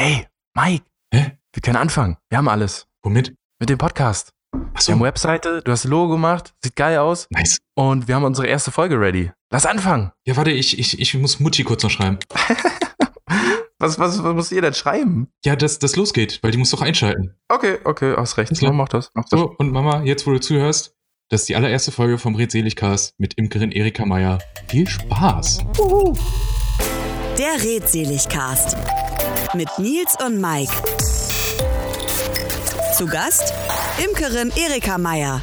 Hey, Mike. Hä? Wir können anfangen. Wir haben alles. Womit? Mit dem Podcast. Wir Achso, haben Webseite, du hast ein Logo gemacht, sieht geil aus. nice. Und wir haben unsere erste Folge ready. Lass anfangen. Ja, warte, ich, ich, ich muss Mutti kurz noch schreiben. Was, was, was muss ihr denn schreiben? Ja, dass das losgeht, weil die muss doch einschalten. Okay, okay, hast recht. Klar. Mach das. Mach das. So, und Mama, jetzt wo du zuhörst, das ist die allererste Folge vom Redseligcast mit Imkerin Erika Meier. Viel Spaß. Der Redseligcast mit Nils und Mike. Zu Gast Imkerin Erika Meier.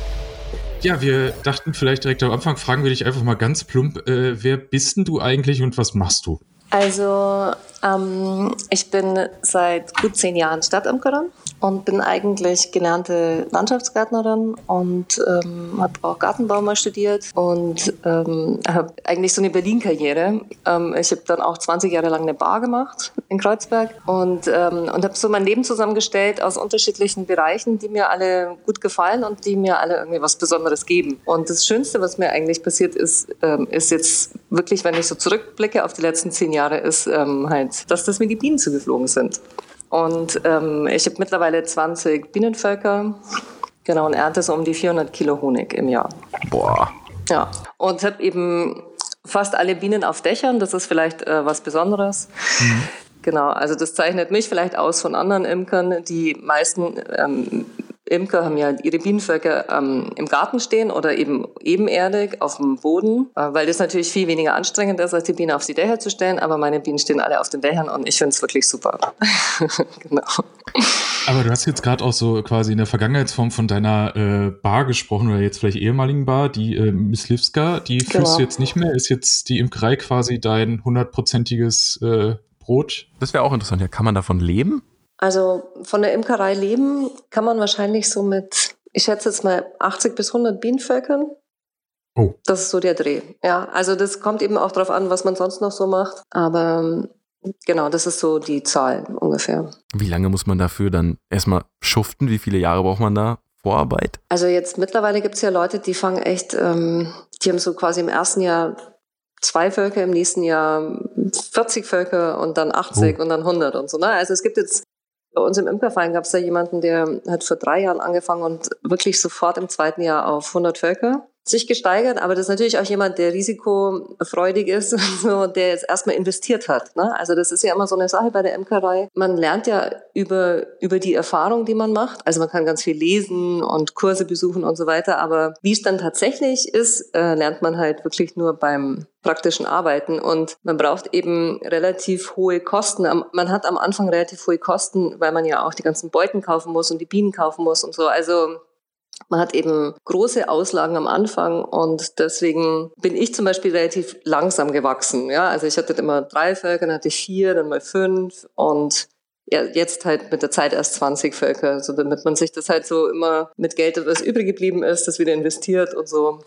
Ja, wir dachten vielleicht direkt am Anfang, fragen wir dich einfach mal ganz plump, äh, wer bist denn du eigentlich und was machst du? Also, ähm, ich bin seit gut zehn Jahren Stadtimkerin und bin eigentlich gelernte Landschaftsgärtnerin und ähm, habe auch Gartenbau mal studiert und ähm, habe eigentlich so eine Berlin-Karriere. Ähm, ich habe dann auch 20 Jahre lang eine Bar gemacht in Kreuzberg und, ähm, und habe so mein Leben zusammengestellt aus unterschiedlichen Bereichen, die mir alle gut gefallen und die mir alle irgendwie was Besonderes geben. Und das Schönste, was mir eigentlich passiert ist, ähm, ist jetzt wirklich, wenn ich so zurückblicke auf die letzten zehn Jahre, ist ähm, halt, dass das mir die Bienen zugeflogen sind. Und ähm, ich habe mittlerweile 20 Bienenvölker, genau, und ernte so um die 400 Kilo Honig im Jahr. Boah. Ja, und habe eben fast alle Bienen auf Dächern, das ist vielleicht äh, was Besonderes. Genau, also das zeichnet mich vielleicht aus von anderen Imkern. Die meisten ähm, Imker haben ja ihre Bienenvölker ähm, im Garten stehen oder eben ebenerdig auf dem Boden, äh, weil das natürlich viel weniger anstrengend ist, als die Bienen auf die Dächer zu stellen. Aber meine Bienen stehen alle auf den Dächern und ich finde es wirklich super. genau. Aber du hast jetzt gerade auch so quasi in der Vergangenheitsform von deiner äh, Bar gesprochen oder jetzt vielleicht ehemaligen Bar, die äh, Miss Livska, die führst Genau. du jetzt nicht mehr. Ist jetzt die Imkerei quasi dein hundertprozentiges äh, Brot? Das wäre auch interessant. Ja, kann man davon leben? Also von der Imkerei leben kann man wahrscheinlich so mit, ich schätze jetzt mal 80 bis 100 Bienenvölkern. Oh. Das ist so der Dreh. Ja, also das kommt eben auch darauf an, was man sonst noch so macht. Aber genau, das ist so die Zahl ungefähr. Wie lange muss man dafür dann erstmal schuften? Wie viele Jahre braucht man da Vorarbeit? Also jetzt mittlerweile gibt es ja Leute, die fangen echt, ähm, die haben so quasi im ersten Jahr zwei Völker, im nächsten Jahr 40 Völker und dann 80 und dann 100 und so. Ne? Also es gibt jetzt bei uns im Imkerverein gab es da jemanden, der hat vor drei Jahren angefangen und wirklich sofort im zweiten Jahr auf 100 Völker sich gesteigert. Aber das ist natürlich auch jemand, der risikofreudig ist und der jetzt erstmal investiert hat. Ne? Also das ist ja immer so eine Sache bei der Imkerei. Man lernt ja über, über die Erfahrung, die man macht. Also man kann ganz viel lesen und Kurse besuchen und so weiter. Aber wie es dann tatsächlich ist, äh, lernt man halt wirklich nur beim praktischen Arbeiten und man braucht eben relativ hohe Kosten. Man hat am Anfang relativ hohe Kosten, weil man ja auch die ganzen Beuten kaufen muss und die Bienen kaufen muss und so. Also man hat eben große Auslagen am Anfang und deswegen bin ich zum Beispiel relativ langsam gewachsen. Ja, also ich hatte immer drei Völker, dann hatte ich vier, dann mal fünf und ja, jetzt halt mit der Zeit erst 20 Völker, so damit man sich das halt so immer mit Geld, was übrig geblieben ist, das wieder investiert und so.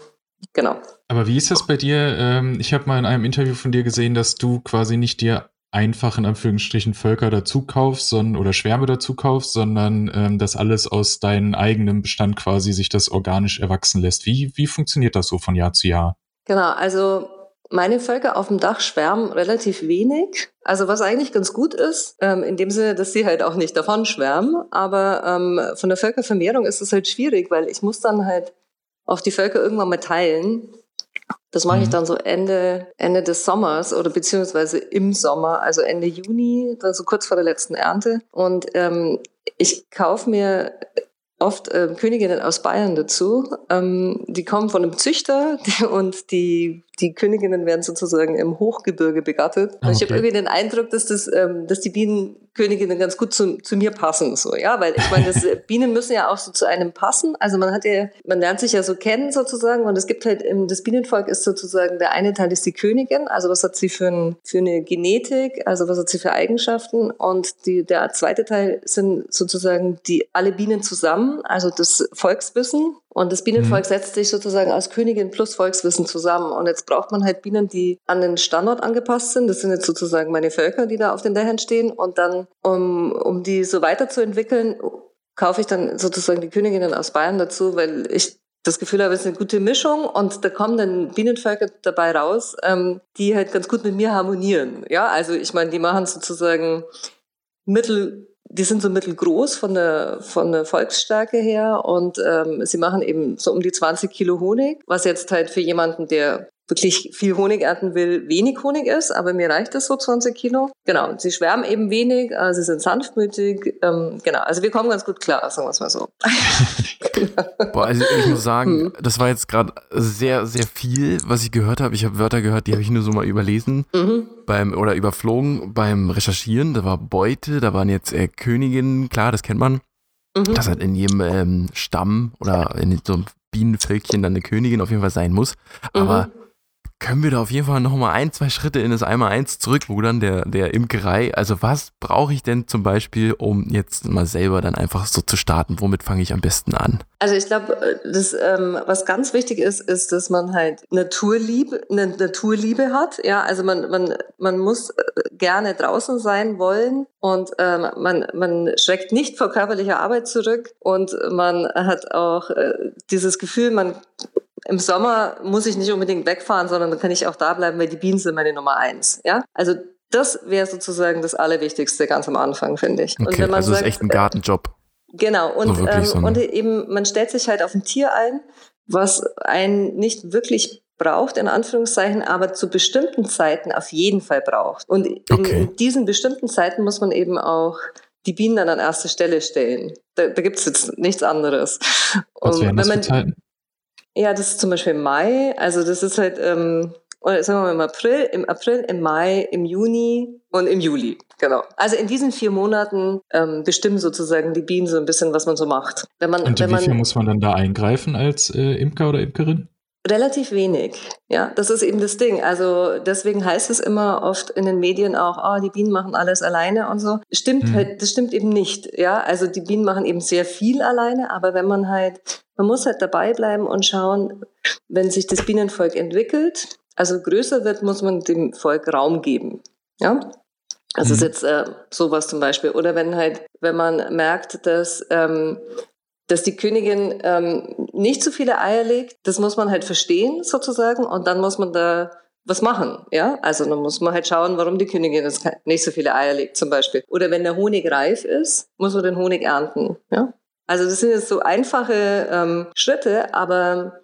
Genau. Aber wie ist das bei dir? Ähm, ich habe mal in einem Interview von dir gesehen, dass du quasi nicht dir einfach in Anführungsstrichen Völker dazu kaufst sondern, oder Schwärme dazu kaufst, sondern ähm, dass alles aus deinem eigenen Bestand quasi sich das organisch erwachsen lässt. Wie, wie funktioniert das so von Jahr zu Jahr? Genau, also meine Völker auf dem Dach schwärmen relativ wenig. Also was eigentlich ganz gut ist, ähm, in dem Sinne, dass sie halt auch nicht davon schwärmen. Aber ähm, von der Völkervermehrung ist es halt schwierig, weil ich muss dann halt auch die Völker irgendwann mal teilen. Das mache ich Mhm. dann so Ende, Ende des Sommers oder beziehungsweise im Sommer, also Ende Juni, dann so kurz vor der letzten Ernte. Und ähm, ich kaufe mir oft ähm, Königinnen aus Bayern dazu. Ähm, die kommen von einem Züchter und die, die Königinnen werden sozusagen im Hochgebirge begattet. Ah, Und ich habe okay. irgendwie den Eindruck, dass, das, ähm, dass die Bienenköniginnen ganz gut zu, zu mir passen. So, ja, weil ich meine, das, Bienen müssen ja auch so zu einem passen. Also man hat ja, man lernt sich ja so kennen sozusagen und es gibt halt, ähm, das Bienenvolk ist sozusagen, der eine Teil ist die Königin, also was hat sie für, ein, für eine Genetik, also was hat sie für Eigenschaften und die, der zweite Teil sind sozusagen die alle Bienen zusammen, also das Volkswissen und das Bienenvolk setzt sich sozusagen aus Königin plus Volkswissen zusammen. Und jetzt braucht man halt Bienen, die an den Standort angepasst sind. Das sind jetzt sozusagen meine Völker, die da auf den Dächern stehen. Und dann, um, um die so weiterzuentwickeln, kaufe ich dann sozusagen die Königinnen aus Bayern dazu, weil ich das Gefühl habe, es ist eine gute Mischung und da kommen dann Bienenvölker dabei raus, ähm, die halt ganz gut mit mir harmonieren. Ja, also ich meine, die machen sozusagen mittel die sind so mittelgroß von der, von der Volksstärke her und ähm, sie machen eben so um die 20 Kilo Honig, was jetzt halt für jemanden, der wirklich viel Honig ernten will, wenig Honig ist, aber mir reicht das so 20 Kilo. Genau, sie schwärmen eben wenig, äh, sie sind sanftmütig, ähm, genau, also wir kommen ganz gut klar, sagen wir es mal so. Boah, also ich muss sagen, hm. das war jetzt gerade sehr, sehr viel, was ich gehört habe. Ich habe Wörter gehört, die habe ich nur so mal überlesen mhm. beim oder überflogen beim Recherchieren. Da war Beute, da waren jetzt äh, Königinnen, klar, das kennt man. Mhm. Dass halt in jedem ähm, Stamm oder in so einem Bienenvölkchen dann eine Königin auf jeden Fall sein muss. Aber mhm können wir da auf jeden Fall nochmal ein, zwei Schritte in das Einmal-Eins zurückrudern, der, der Imkerei. Also was brauche ich denn zum Beispiel, um jetzt mal selber dann einfach so zu starten? Womit fange ich am besten an? Also ich glaube, das, ähm, was ganz wichtig ist, ist, dass man halt Naturliebe, eine Naturliebe hat. Ja, also man, man, man muss äh, gerne draußen sein wollen und ähm, man, man schreckt nicht vor körperlicher Arbeit zurück und man hat auch äh, dieses Gefühl, man im Sommer muss ich nicht unbedingt wegfahren, sondern dann kann ich auch da bleiben, weil die Bienen sind meine Nummer eins. Ja, also das wäre sozusagen das Allerwichtigste ganz am Anfang, finde ich. Okay, wenn man also sagt, ist echt ein Gartenjob. Genau, und, so ähm, so und eben, man stellt sich halt auf ein Tier ein, was einen nicht wirklich braucht, in Anführungszeichen, aber zu bestimmten Zeiten auf jeden Fall braucht. Und in, okay. in diesen bestimmten Zeiten muss man eben auch die Bienen dann an erste Stelle stellen. Da, da gibt es jetzt nichts anderes. Was wären das für Zeiten? Ja, das ist zum Beispiel Mai. Also das ist halt, ähm, oder sagen wir mal im April, im April, im Mai, im Juni und im Juli. Genau. Also in diesen vier Monaten ähm, bestimmen sozusagen die Bienen so ein bisschen, was man so macht. Wenn man, und wenn wie viel muss man dann da eingreifen als äh, Imker oder Imkerin? Relativ wenig, ja, das ist eben das Ding. Also deswegen heißt es immer oft in den Medien auch, oh, die Bienen machen alles alleine und so. Stimmt mhm. halt, das stimmt eben nicht, ja. Also die Bienen machen eben sehr viel alleine, aber wenn man halt, man muss halt dabei bleiben und schauen, wenn sich das Bienenvolk entwickelt, also größer wird, muss man dem Volk Raum geben, ja. Also mhm. ist jetzt äh, sowas zum Beispiel. Oder wenn halt, wenn man merkt, dass ähm, dass die Königin ähm, nicht zu viele Eier legt, das muss man halt verstehen sozusagen und dann muss man da was machen, ja? Also dann muss man halt schauen, warum die Königin nicht so viele Eier legt zum Beispiel. Oder wenn der Honig reif ist, muss man den Honig ernten, ja? Also das sind jetzt so einfache ähm, Schritte, aber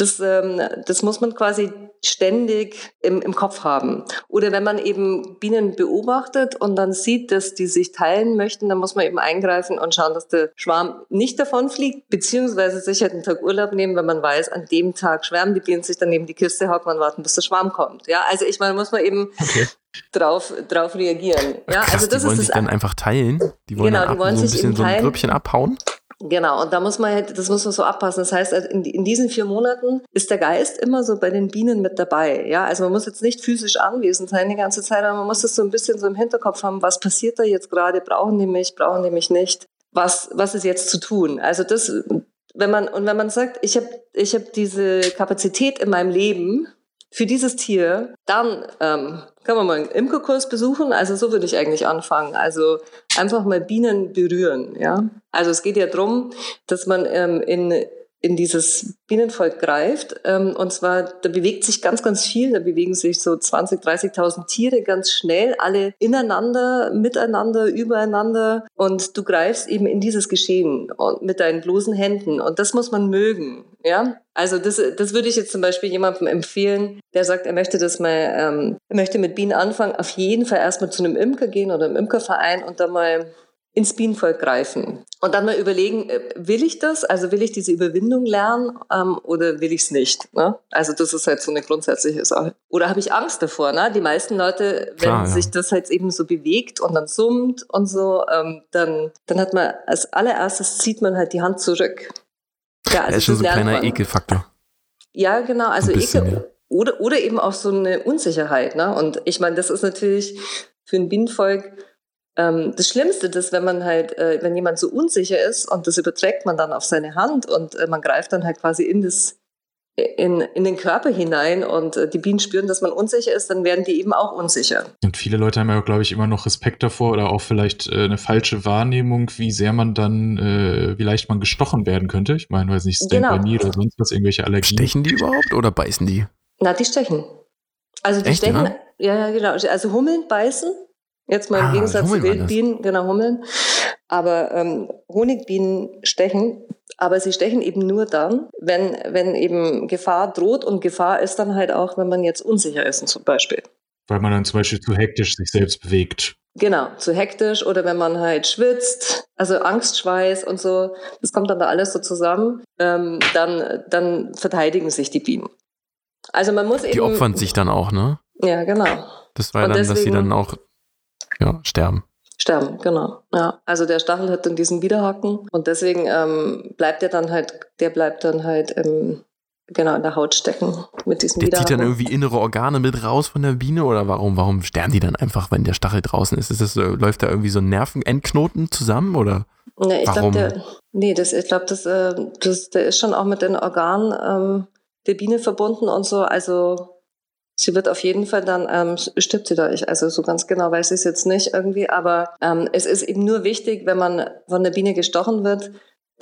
das, ähm, das muss man quasi ständig im, im Kopf haben. Oder wenn man eben Bienen beobachtet und dann sieht, dass die sich teilen möchten, dann muss man eben eingreifen und schauen, dass der Schwarm nicht davonfliegt, beziehungsweise sich halt einen Tag Urlaub nehmen, wenn man weiß, an dem Tag schwärmen die Bienen sich dann neben die Kiste, hocken und warten, bis der Schwarm kommt. Ja, also ich meine, muss man eben okay. drauf, drauf reagieren. Ja, Krass, also das die wollen ist sich das dann einfach teilen. Die wollen genau, die wollen so ein bisschen so ein Grüppchen abhauen. Genau, und da muss man halt, das muss man so abpassen. Das heißt, in, in, diesen vier Monaten ist der Geist immer so bei den Bienen mit dabei. Ja, also man muss jetzt nicht physisch anwesend sein die ganze Zeit, aber man muss das so ein bisschen so im Hinterkopf haben, was passiert da jetzt gerade? Brauchen die mich, brauchen die mich nicht? Was, was ist jetzt zu tun? Also das, wenn man, und wenn man sagt, ich habe ich hab diese Kapazität in meinem Leben, für dieses Tier, dann ähm, kann man mal einen Imkerkurs besuchen. Also so würde ich eigentlich anfangen. Also einfach mal Bienen berühren. Ja, also es geht ja darum, dass man ähm, in in dieses Bienenvolk greift. Ähm, und zwar, da bewegt sich ganz, ganz viel. Da bewegen sich so 20, 30.000 Tiere ganz schnell, alle ineinander, miteinander, übereinander. Und du greifst eben in dieses Geschehen und mit deinen bloßen Händen. Und das muss man mögen. Ja, also das, das würde ich jetzt zum Beispiel jemandem empfehlen, der sagt, er möchte das mal, ähm, er möchte mit Bienen anfangen, auf jeden Fall erstmal zu einem Imker gehen oder einem Imkerverein und da mal ins Bienenvolk greifen. Und dann mal überlegen, äh, will ich das? Also will ich diese Überwindung lernen ähm, oder will ich es nicht? Ne? Also das ist halt so eine grundsätzliche Sache. Oder habe ich Angst davor? Ne? Die meisten Leute, wenn Klar, ja. sich das halt eben so bewegt und dann summt und so, ähm, dann, dann hat man als allererstes zieht man halt die Hand zurück. Ja, also das ist schon so ein kleiner. Ekelfaktor. Ja, genau. Also bisschen, Ekel. Ja. Oder, oder eben auch so eine Unsicherheit. Ne? Und ich meine, das ist natürlich für ein Bienenvolk ähm, das Schlimmste ist, wenn man halt, äh, wenn jemand so unsicher ist und das überträgt man dann auf seine Hand und äh, man greift dann halt quasi in das in, in den Körper hinein und äh, die Bienen spüren, dass man unsicher ist, dann werden die eben auch unsicher. Und viele Leute haben ja, glaube ich, immer noch Respekt davor oder auch vielleicht äh, eine falsche Wahrnehmung, wie sehr man dann, äh, wie leicht man gestochen werden könnte. Ich meine, weiß nicht, Stand genau. by Me oder sonst was, irgendwelche Allergien. Stechen die überhaupt oder beißen die? Na, die stechen. Also die Echt, stechen, ja? ja, genau. Also Hummeln beißen Jetzt mal im Ah, Gegensatz zu. Wildbienen, genau Hummeln. Aber ähm, Honigbienen stechen, aber sie stechen eben nur dann, wenn, wenn eben Gefahr droht und Gefahr ist dann halt auch, wenn man jetzt unsicher ist zum Beispiel. Weil man dann zum Beispiel zu hektisch sich selbst bewegt. Genau, zu hektisch oder wenn man halt schwitzt, also Angstschweiß und so, das kommt dann da alles so zusammen, ähm, dann, dann verteidigen sich die Bienen. Also man muss eben. Die opfern sich dann auch, ne? Ja, genau. Das war Und dann, dass sie deswegen- dann auch ja, sterben. Sterben, genau. Ja, also der Stachel hat dann diesen Widerhaken und deswegen ähm, bleibt der dann halt, der bleibt dann halt ähm, genau in der Haut stecken mit diesem Der zieht Widerhaken. dann irgendwie innere Organe mit raus von der Biene oder warum? Warum sterben die dann einfach, wenn der Stachel draußen ist? ist das, so- läuft da irgendwie so ein Nervenendknoten zusammen oder? Nee, ich glaube, der, nee, das, ich glaube, das, äh, das, der ist schon auch mit den Organen ähm, der Biene verbunden und so. Also sie wird auf jeden Fall dann, ähm, stirbt sie da. Ich, also so ganz genau weiß ich es jetzt nicht irgendwie, aber ähm, es ist eben nur wichtig, wenn man von der Biene gestochen wird,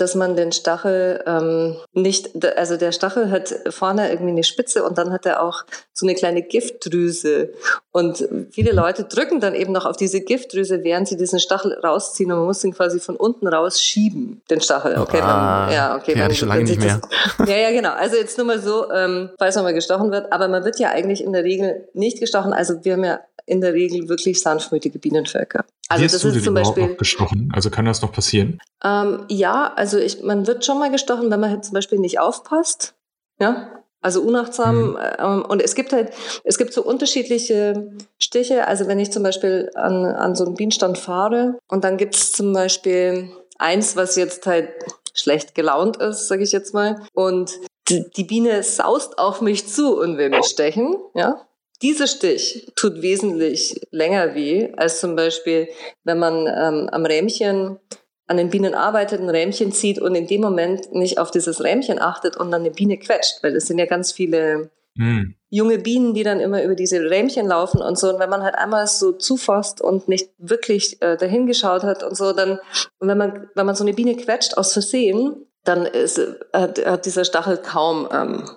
dass man den Stachel ähm, nicht, also der Stachel hat vorne irgendwie eine Spitze und dann hat er auch so eine kleine Giftdrüse. Und viele Leute drücken dann eben noch auf diese Giftdrüse, während sie diesen Stachel rausziehen und man muss ihn quasi von unten rausschieben, den Stachel. Okay, Ah, dann, ja, okay. okay, hatte ich schon lange nicht das- Ja, ja, genau. Also jetzt nur mal so, ähm, falls man mal gestochen wird, aber man wird ja eigentlich in der Regel nicht gestochen. Also wir haben ja in der Regel wirklich sanftmütige Bienenvölker. Also Wirst das du ist zum Beispiel. noch gestochen? Also kann das noch passieren? Ähm, ja, also ich, man wird schon mal gestochen, wenn man halt zum Beispiel nicht aufpasst. Ja, also unachtsam. Mhm. Ähm, und es gibt halt, es gibt so unterschiedliche Stiche. Also wenn ich zum Beispiel an, an so einen Bienenstand fahre und dann gibt es zum Beispiel eins, was jetzt halt schlecht gelaunt ist, sage ich jetzt mal. Und die, die Biene saust auf mich zu und will mich stechen. Ja, dieser Stich tut wesentlich länger weh als zum Beispiel, wenn man ähm, am Rähmchen an den Bienen arbeitet, ein Rähmchen zieht und in dem Moment nicht auf dieses Rähmchen achtet und dann eine Biene quetscht, weil es sind ja ganz viele Hm. junge Bienen, die dann immer über diese Rähmchen laufen und so. Und wenn man halt einmal so zufasst und nicht wirklich äh, dahin geschaut hat und so, dann, und wenn man, wenn man so eine Biene quetscht aus Versehen, dann ist, hat, hat dieser Stachel kaum, ähm,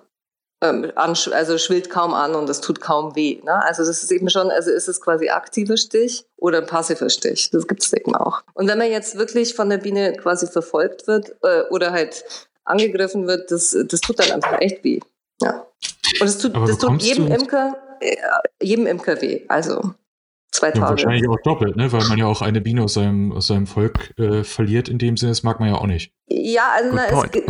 ähm, also schwillt kaum an und es tut kaum weh. Ne? Also das ist eben schon, also ist es quasi aktiver Stich oder ein passiver Stich. Das gibt es eben auch. Und wenn man jetzt wirklich von der Biene quasi verfolgt wird äh, oder halt angegriffen wird, das, das tut dann einfach echt weh. Ja. Und es tut, das tut jedem Imker, äh, jedem Imker weh. Also zwei Ja, Tage. wahrscheinlich auch doppelt, ne? weil man ja auch eine Biene aus seinem, aus seinem Volk äh, verliert. In dem Sinne, das mag man ja auch nicht. Ja, also Good na, es, point. geht,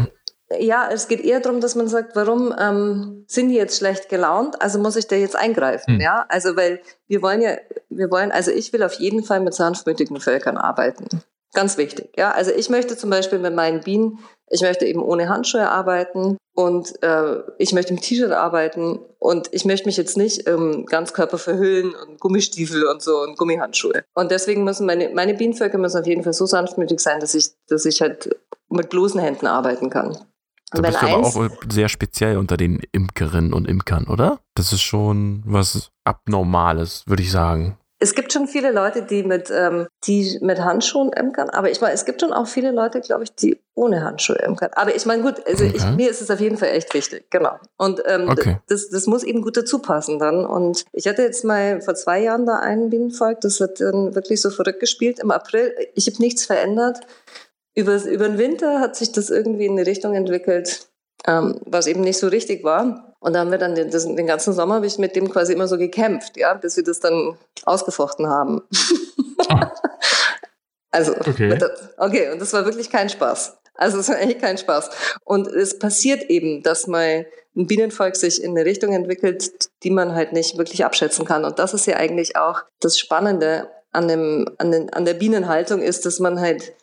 ja, es geht eher darum, dass man sagt, warum ähm, sind die jetzt schlecht gelaunt? Also muss ich da jetzt eingreifen, Hm. ja? Also weil wir wollen ja, wir wollen, also ich will auf jeden Fall mit sanftmütigen Völkern arbeiten. Ganz wichtig, ja. Also ich möchte zum Beispiel mit meinen Bienen, ich möchte eben ohne Handschuhe arbeiten und äh, ich möchte im T-Shirt arbeiten und ich möchte mich jetzt nicht im Ganzkörper verhüllen und Gummistiefel und so und Gummihandschuhe. Und deswegen müssen meine, meine Bienenvölker müssen auf jeden Fall so sanftmütig sein, dass ich, dass ich halt mit bloßen Händen arbeiten kann. Da bist du aber auch sehr speziell unter den Imkerinnen und Imkern, oder? Das ist schon was Abnormales, würde ich sagen. es gibt schon viele Leute, die mit, ähm, die mit Handschuhen imkern, aber ich meine, es gibt schon auch viele Leute, glaube ich, die ohne Handschuhe imkern. Aber ich meine, gut, also ich, Okay. mir ist es auf jeden Fall echt wichtig, genau. Und ähm, Okay. das, das muss eben gut dazu passen dann. Und ich hatte jetzt mal vor zwei Jahren da einen Bienenvolk, das hat dann wirklich so verrückt gespielt im April. Ich habe nichts verändert. Über, über den Winter hat sich das irgendwie in eine Richtung entwickelt, ähm, was eben nicht so richtig war. Und da haben wir dann den, das, den ganzen Sommer habe ich mit dem quasi immer so gekämpft, ja, bis wir das dann ausgefochten haben. Ah. also, Okay. okay, und das war wirklich kein Spaß. Also es war echt kein Spaß. Und es passiert eben, dass mal ein Bienenvolk sich in eine Richtung entwickelt, die man halt nicht wirklich abschätzen kann. Und das ist ja eigentlich auch das Spannende an, dem, an, den, an der Bienenhaltung ist, dass man halt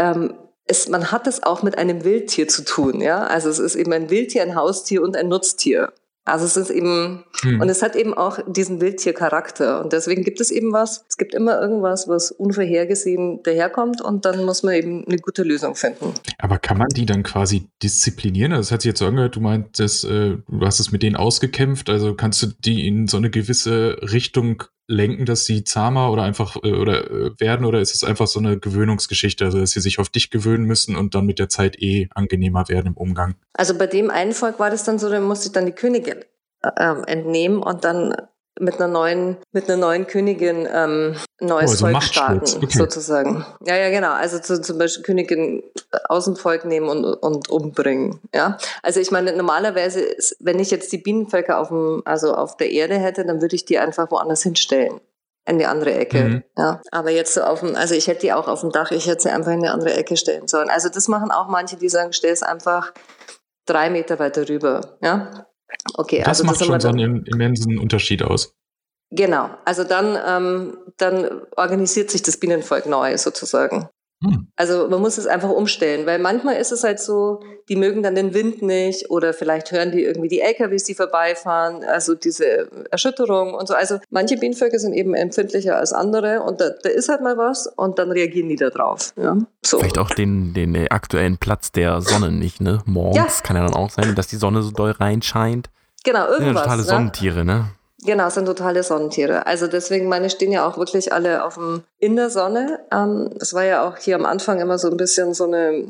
ähm, es, man hat es auch mit einem Wildtier zu tun, ja. Also es ist eben ein Wildtier, ein Haustier und ein Nutztier. Also es ist eben, Hm. und es hat eben auch diesen Wildtiercharakter. Und deswegen gibt es eben was, es gibt immer irgendwas, was unvorhergesehen daherkommt und dann muss man eben eine gute Lösung finden. Aber kann man die dann quasi disziplinieren? Also das hat sich jetzt so angehört, du meintest, äh, du hast es mit denen ausgekämpft, also kannst du die in so eine gewisse Richtung lenken, dass sie zahmer oder einfach äh, oder äh, werden oder ist es einfach so eine Gewöhnungsgeschichte, also dass sie sich auf dich gewöhnen müssen und dann mit der Zeit eh angenehmer werden im Umgang? Also bei dem einen Volk war das dann so, da musste ich dann die Königin ähm, entnehmen und dann mit einer neuen, mit einer neuen Königin ähm, neues oh, also Volk starten, okay. sozusagen. Ja, ja, genau. Also zu, zum Beispiel Königin aus dem Volk nehmen und, und umbringen. Ja, also ich meine, normalerweise, ist, wenn ich jetzt die Bienenvölker auf dem, also auf der Erde hätte, dann würde ich die einfach woanders hinstellen in die andere Ecke. Mhm. Ja, aber jetzt so auf dem, also ich hätte die auch auf dem Dach, ich hätte sie einfach in die andere Ecke stellen sollen. Also das machen auch manche, die sagen, stell es einfach drei Meter weiter rüber. Ja, okay. Das also macht das schon so einen immensen Unterschied aus. Genau. Also dann, ähm, dann organisiert sich das Bienenvolk neu sozusagen. Hm. Also man muss es einfach umstellen, weil manchmal ist es halt so, die mögen dann den Wind nicht oder vielleicht hören die irgendwie die LKWs, die vorbeifahren, also diese Erschütterung und so. Also manche Bienenvölker sind eben empfindlicher als andere und da, da ist halt mal was und dann reagieren die da drauf. Ja? So. Vielleicht auch den, den aktuellen Platz der Sonne nicht, ne? Morgens ja. kann ja dann auch sein, dass die Sonne so doll reinscheint. Genau, irgendwas. Ja, totale ne? Sonnentiere, ne? Genau, sind totale Sonnentiere. Also deswegen, meine stehen ja auch wirklich alle auf dem, in der Sonne. Ähm, es war ja auch hier am Anfang immer so ein bisschen so eine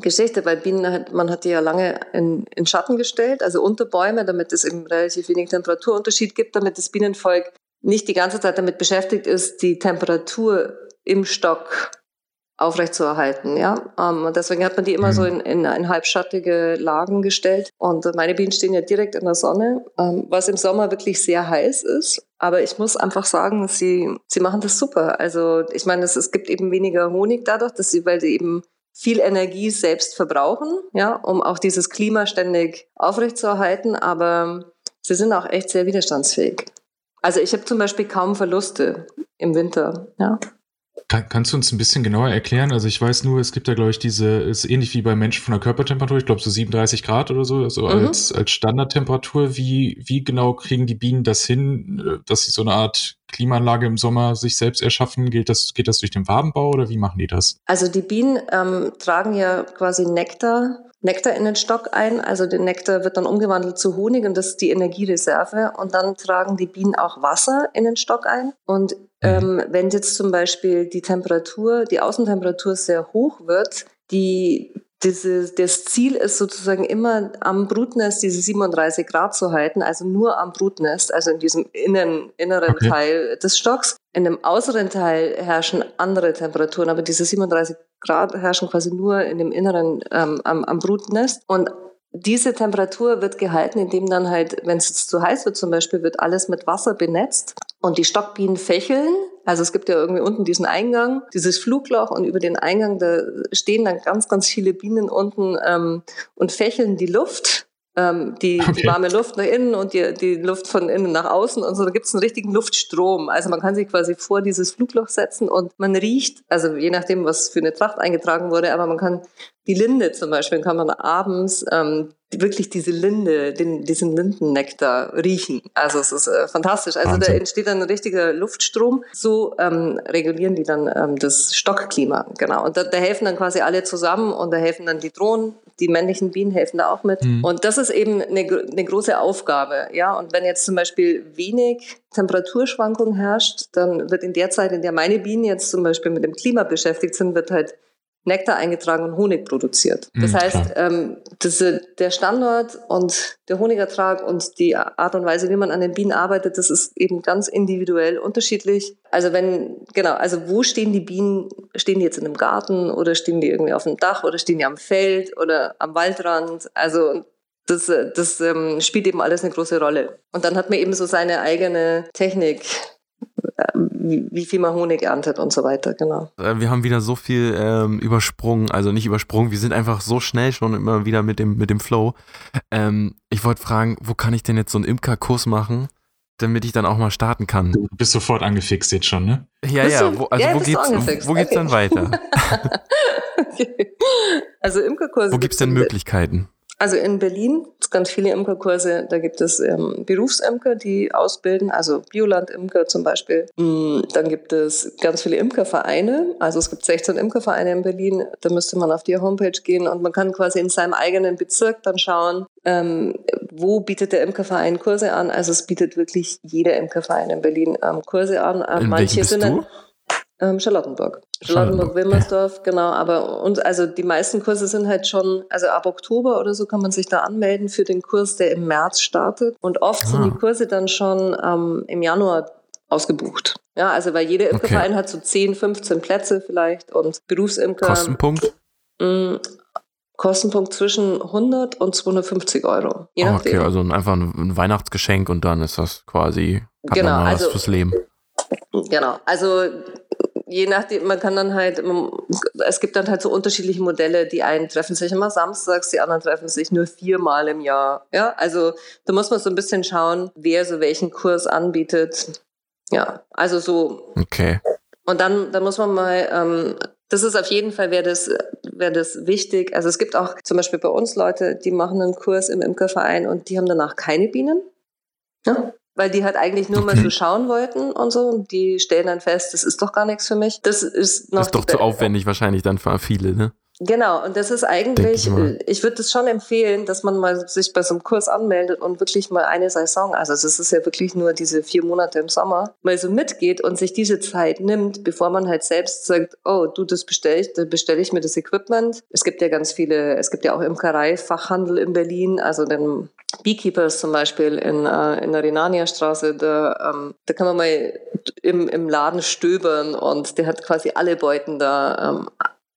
Geschichte, weil Bienen, hat, man hat die ja lange in, in Schatten gestellt, also unter Bäume, damit es eben relativ wenig Temperaturunterschied gibt, damit das Bienenvolk nicht die ganze Zeit damit beschäftigt ist, die Temperatur im Stock aufrechtzuerhalten. Ja? Ähm, und deswegen hat man die immer so mhm. in, in, in, halbschattige Lagen gestellt. Und meine Bienen stehen ja direkt in der Sonne, ähm, was im Sommer wirklich sehr heiß ist. Aber ich muss einfach sagen, sie, sie machen das super. Also ich meine, es, es gibt eben weniger Honig dadurch, dass sie, weil sie eben viel Energie selbst verbrauchen, ja, um auch dieses Klima ständig aufrechtzuerhalten. Aber sie sind auch echt sehr widerstandsfähig. Also ich habe zum Beispiel kaum Verluste im Winter. Ja. Kann, kannst du uns ein bisschen genauer erklären? Also ich weiß nur, es gibt da, glaube ich, diese, ist ähnlich wie bei Menschen von der Körpertemperatur, ich glaube so 37 Grad oder so, also mhm. als, als Standardtemperatur. Wie, wie genau kriegen die Bienen das hin, äh, dass sie so eine Art Klimaanlage im Sommer sich selbst erschaffen? Geht das, geht das durch den Wabenbau oder wie machen die das? Also die Bienen ähm, tragen ja quasi Nektar Nektar in den Stock ein. Also der Nektar wird dann umgewandelt zu Honig und das ist die Energiereserve. Und dann tragen die Bienen auch Wasser in den Stock ein. Und. Ähm, wenn jetzt zum Beispiel die Temperatur, die Außentemperatur sehr hoch wird, die diese, das Ziel ist sozusagen immer am Brutnest diese 37 Grad zu halten, also nur am Brutnest, also in diesem innen, inneren okay. Teil des Stocks. In dem äußeren Teil herrschen andere Temperaturen, aber diese 37 Grad herrschen quasi nur in dem inneren ähm, am, am Brutnest. Und diese Temperatur wird gehalten, indem dann halt, wenn es zu heiß wird zum Beispiel, wird alles mit Wasser benetzt und die Stockbienen fächeln. Also es gibt ja irgendwie unten diesen Eingang, dieses Flugloch und über den Eingang, da stehen dann ganz, ganz viele Bienen unten ähm, und fächeln die Luft ähm, die, okay. die warme Luft nach innen und die, die Luft von innen nach außen und so. Da gibt es einen richtigen Luftstrom. Also man kann sich quasi vor dieses Flugloch setzen und man riecht, also je nachdem, was für eine Tracht eingetragen wurde, aber man kann die Linde zum Beispiel, kann man abends ähm, wirklich diese Linde, den, diesen Lindennektar riechen. Also es ist äh, fantastisch. Also Wahnsinn. da entsteht dann ein richtiger Luftstrom. So ähm, regulieren die dann ähm, das Stockklima. Genau. Und da, da helfen dann quasi alle zusammen und da helfen dann die Drohnen, die männlichen Bienen helfen da auch mit. Mhm. Und das ist eben eine, eine große Aufgabe. Ja, und wenn jetzt zum Beispiel wenig Temperaturschwankung herrscht, dann wird in der Zeit, in der meine Bienen jetzt zum Beispiel mit dem Klima beschäftigt sind, wird halt Nektar eingetragen und Honig produziert. Das mhm, heißt, ähm, das, der Standort und der Honigertrag und die Art und Weise, wie man an den Bienen arbeitet, das ist eben ganz individuell unterschiedlich. Also wenn, genau, also wo stehen die Bienen? Stehen die jetzt in einem Garten oder stehen die irgendwie auf dem Dach oder stehen die am Feld oder am Waldrand? Also das, das ähm, spielt eben alles eine große Rolle. Und dann hat man eben so seine eigene Technik, wie, wie viel man Honig erntet und so weiter, genau. Äh, wir haben wieder so viel ähm, übersprungen, also nicht übersprungen, wir sind einfach so schnell schon immer wieder mit dem, mit dem Flow. Ähm, ich wollte fragen, wo kann ich denn jetzt so einen Imkerkurs machen? damit ich dann auch mal starten kann. Du bist sofort angefixt jetzt schon, ne? Ja, ja, wo, also ja, wo, geht's, wo geht's okay. dann weiter? okay. Also Imkerkurse. Wo gibt's denn Möglichkeiten? Also in Berlin gibt es ganz viele Imkerkurse. Da gibt es ähm, Berufsimker, die ausbilden, also Bioland-Imker zum Beispiel. Mm, dann gibt es ganz viele Imkervereine. Also es gibt 16 Imkervereine in Berlin. Da müsste man auf die Homepage gehen und man kann quasi in seinem eigenen Bezirk dann schauen, ähm, wo bietet der Imkerverein Kurse an. Also es bietet wirklich jeder Imkerverein in Berlin ähm, Kurse an. in manche sind dann, Ähm, Charlottenburg. Charlottenburg-Wilmersdorf, genau. Aber und also die meisten Kurse sind halt schon, also ab Oktober oder so kann man sich da anmelden für den Kurs, der im März startet. Und oft ah. sind die Kurse dann schon ähm, im Januar ausgebucht. Ja, also weil jeder Imkerverein okay. hat so 10, 15 Plätze vielleicht und Berufsimker. Kostenpunkt? Mh, mm, Kostenpunkt zwischen 100 und 250 Euro. Je oh, okay, also einfach ein Weihnachtsgeschenk und dann ist das quasi genau, also, fürs Leben. Genau, also je nachdem, man kann dann halt, es gibt dann halt so unterschiedliche Modelle. Die einen treffen sich immer samstags, die anderen treffen sich nur viermal im Jahr. Ja, also da muss man so ein bisschen schauen, wer so welchen Kurs anbietet. Ja, also so. Okay. Und dann, dann muss man mal, ähm, das ist auf jeden Fall, wäre das, wäre das wichtig. Also es gibt auch zum Beispiel bei uns Leute, die machen einen Kurs im Imkerverein und die haben danach keine Bienen. Ja? Weil die halt eigentlich nur mal so schauen wollten und so. Und die stellen dann fest, das ist doch gar nichts für mich. Das ist noch. Das ist doch zu aufwendig wahrscheinlich dann für viele, ne? Genau, und das ist eigentlich, ich, ich würde das schon empfehlen, dass man mal sich bei so einem Kurs anmeldet und wirklich mal eine Saison, also das ist ja wirklich nur diese vier Monate im Sommer, mal so mitgeht und sich diese Zeit nimmt, bevor man halt selbst sagt, oh, du, das bestelle ich, dann bestelle ich mir das Equipment. Es gibt ja ganz viele, es gibt ja auch Imkerei-Fachhandel in Berlin, also den Beekeepers zum Beispiel in, äh, in der Renania-Straße, da, ähm, da kann man mal im, im Laden stöbern und der hat quasi alle Beuten da ähm,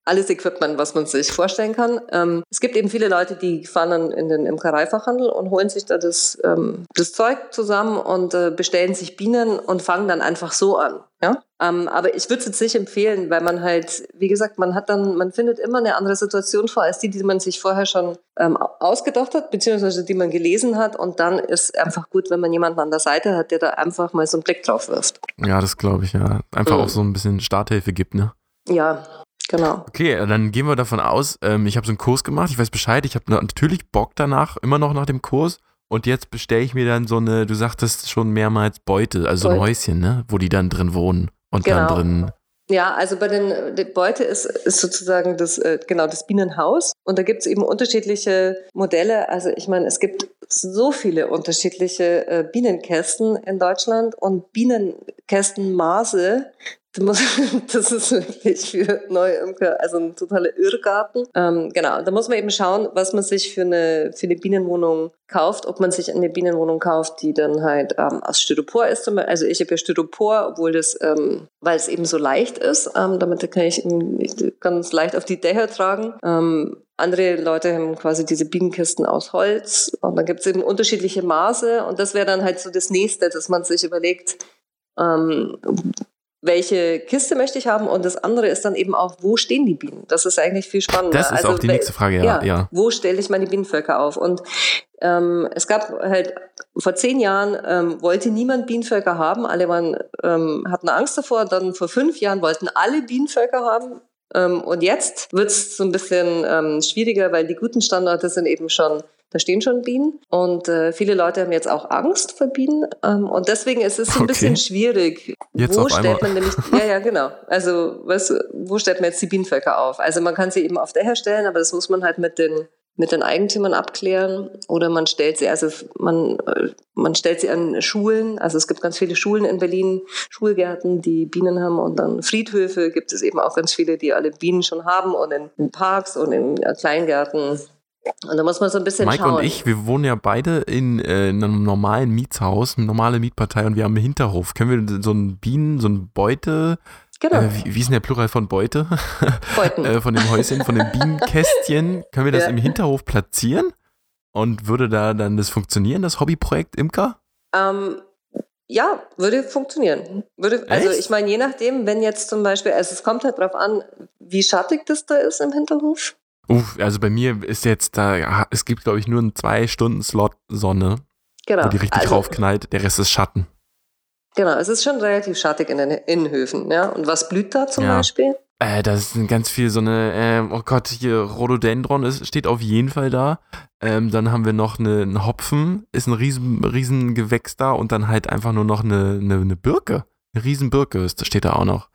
alles Equipment, was man sich vorstellen kann. Ähm, es gibt eben viele Leute, die fahren dann in den Imkereifachhandel und holen sich da das, ähm, das Zeug zusammen und äh, bestellen sich Bienen und fangen dann einfach so an. Ja? Ähm, aber ich würde es jetzt nicht empfehlen, weil man halt, wie gesagt, man hat dann, man findet immer eine andere Situation vor als die, die man sich vorher schon ähm, ausgedacht hat, beziehungsweise die man gelesen hat. Und dann ist einfach gut, wenn man jemanden an der Seite hat, der da einfach mal so einen Blick drauf wirft. Ja, das glaube ich, ja. Einfach mhm. auch so ein bisschen Starthilfe gibt, ne? Ja, Genau. Okay, dann gehen wir davon aus, ähm, ich habe so einen Kurs gemacht, ich weiß Bescheid, ich habe natürlich Bock danach, immer noch nach dem Kurs. Und jetzt bestelle ich mir dann so eine, du sagtest schon mehrmals Beute, also Beute. ein Häuschen, ne? Wo die dann drin wohnen und genau. dann drin. Ja, also bei den die Beute ist, ist sozusagen das, äh, genau, das Bienenhaus. Und da gibt es eben unterschiedliche Modelle. Also ich meine, es gibt so viele unterschiedliche äh, Bienenkästen in Deutschland und Bienenkästenmaße, das ist wirklich für neue Imker, also ein totaler Irrgarten. Ähm, genau, da muss man eben schauen, was man sich für eine, für eine Bienenwohnung kauft, ob man sich eine Bienenwohnung kauft, die dann halt ähm, aus Styropor ist. Also ich habe ja Styropor, obwohl das, ähm, weil es eben so leicht ist, ähm, damit kann ich ganz leicht auf die Dächer tragen. Andere Leute haben quasi diese Bienenkisten aus Holz und dann gibt es eben unterschiedliche Maße und das wäre dann halt so das nächste, dass man sich überlegt, ähm, welche Kiste möchte ich haben und das andere ist dann eben auch, wo stehen die Bienen? Das ist eigentlich viel spannender. Das ist also, auch die nächste Frage, ja. ja, ja. Wo stelle ich meine Bienenvölker auf? Und ähm, es gab halt vor zehn Jahren ähm, wollte niemand Bienenvölker haben, alle waren, ähm, hatten Angst davor. Dann vor fünf Jahren wollten alle Bienenvölker haben. Ähm, und jetzt wird es so ein bisschen ähm, schwieriger, weil die guten Standorte sind eben schon da stehen schon Bienen und äh, viele Leute haben jetzt auch Angst vor Bienen ähm, und deswegen ist es so ein okay. bisschen schwierig. Jetzt wo stellt man nämlich, ja, ja, genau. Also, was, wo stellt man jetzt die Bienenvölker auf? Also man kann sie eben auf Dächer stellen, aber das muss man halt mit den mit den Eigentümern abklären oder man stellt sie, also man, äh, man stellt sie an Schulen. Also es gibt ganz viele Schulen in Berlin, Schulgärten, die Bienen haben und dann Friedhöfe gibt es eben auch ganz viele, die alle Bienen schon haben und in Parks und in Kleingärten und da muss man so ein bisschen Mike schauen. und ich, wir wohnen ja beide in, äh, in einem normalen Mietshaus, eine normale Mietpartei und wir haben einen Hinterhof. Können wir so ein Bienen, so ein Beute, Genau. Äh, wie, wie, ist denn der Plural von Beute? Beuten. äh, von dem Häuschen, von dem Bienenkästchen. Können wir das ja. im Hinterhof platzieren? Und würde da dann das funktionieren, das Hobbyprojekt Imker? Ähm, ja, würde funktionieren. Würde, also ich meine, je nachdem, wenn jetzt zum Beispiel, also es kommt halt drauf an, wie schattig das da ist im Hinterhof. Uff, also bei mir ist jetzt da, es gibt glaube ich nur einen zwei Stunden Slot Sonne, genau. wo die richtig also, raufknallt, der Rest ist Schatten. Genau, es ist schon relativ schattig in den Innenhöfen, ja. Und was blüht da zum ja. Beispiel? Äh, das sind ganz viel so eine, äh, oh Gott, hier Rhododendron ist, steht auf jeden Fall da. Ähm, dann haben wir noch eine, einen Hopfen, ist ein riesen, riesen Gewächs da und dann halt einfach nur noch eine, eine, eine Birke. Eine riesen Birke ist, steht da auch noch.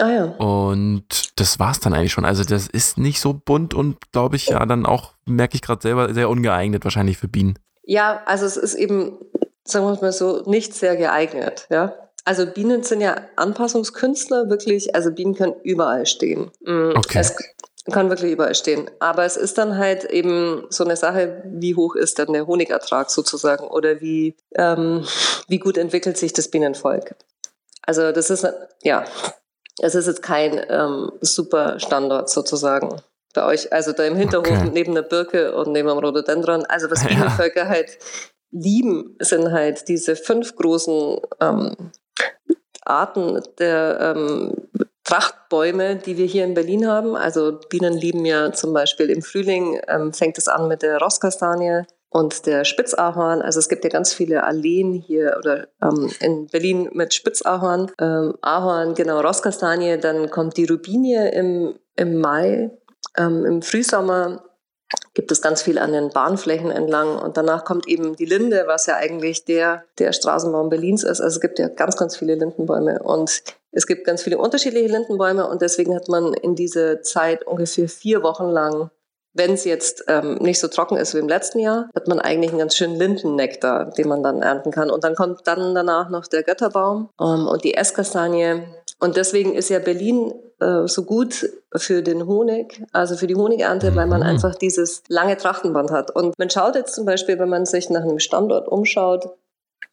Ah ja. Und das war's dann eigentlich schon. Also das ist nicht so bunt und glaube ich ja dann auch, merke ich gerade selber, sehr ungeeignet wahrscheinlich für Bienen. Ja, also es ist eben, sagen wir mal so, nicht sehr geeignet, ja. Also Bienen sind ja Anpassungskünstler, wirklich. Also Bienen können überall stehen. Mm, Okay. Es kann wirklich überall stehen. Aber es ist dann halt eben so eine Sache, wie hoch ist dann der Honigertrag sozusagen oder wie, ähm, wie gut entwickelt sich das Bienenvolk. Also das ist, ja, es ist jetzt kein ähm, super Standort sozusagen bei euch. Also da im Hinterhof Okay. neben der Birke und neben dem Rhododendron. Also was Ja. Bienenvölker halt lieben, sind halt diese fünf großen ähm, Arten der ähm, Trachtbäume, die wir hier in Berlin haben. Also Bienen lieben ja zum Beispiel im Frühling, ähm, fängt es an mit der Rosskastanie und der Spitzahorn. Also es gibt ja ganz viele Alleen hier oder ähm, in Berlin mit Spitzahorn, ähm, Ahorn, genau, Rosskastanie. Dann kommt die Rubinie im, im Mai, ähm, im Frühsommer gibt es ganz viel an den Bahnflächen entlang und danach kommt eben die Linde, was ja eigentlich der, der Straßenbaum Berlins ist. Also es gibt ja ganz, ganz viele Lindenbäume und es gibt ganz viele unterschiedliche Lindenbäume und deswegen hat man in dieser Zeit ungefähr vier Wochen lang, wenn es jetzt ähm, nicht so trocken ist wie im letzten Jahr, hat man eigentlich einen ganz schönen Lindennektar, den man dann ernten kann. Und dann kommt dann danach noch der Götterbaum ähm, und die Esskastanie. Und deswegen ist ja Berlin äh, so gut für den Honig, also für die Honigernte, weil man Mhm. einfach dieses lange Trachtenband hat. Und man schaut jetzt zum Beispiel, wenn man sich nach einem Standort umschaut,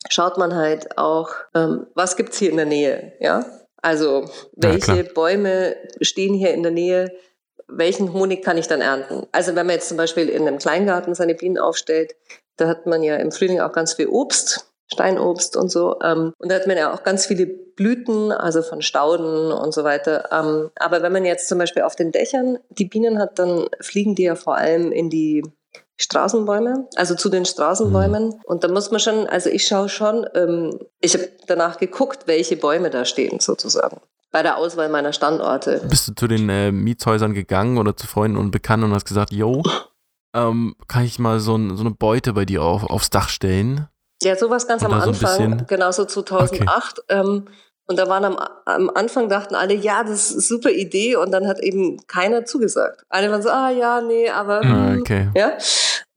schaut man halt auch, ähm, was gibt's hier in der Nähe, ja? Also welche Bäume stehen hier in der Nähe, welchen Honig kann ich dann ernten? Also wenn man jetzt zum Beispiel in einem Kleingarten seine Bienen aufstellt, da hat man ja im Frühling auch ganz viel Obst, Steinobst und so. Ähm, und da hat man ja auch ganz viele Blüten, also von Stauden und so weiter. Ähm, aber wenn man jetzt zum Beispiel auf den Dächern die Bienen hat, dann fliegen die ja vor allem in die Straßenbäume, also zu den Straßenbäumen. Und da muss man schon, also ich schaue schon, ähm, ich habe danach geguckt, welche Bäume da stehen sozusagen. Bei der Auswahl meiner Standorte. Bist du zu den äh, Mietshäusern gegangen oder zu Freunden und Bekannten und hast gesagt, yo, ähm, kann ich mal so, ein, so eine Beute bei dir auf, aufs Dach stellen? Ja, sowas ganz am Oder ein Anfang, genau so 2008. Ähm, und da waren am, am Anfang dachten alle, ja, das ist eine super Idee. Und dann hat eben keiner zugesagt. Alle waren so, ah ja, nee, aber. Ah, hm, okay. Ja.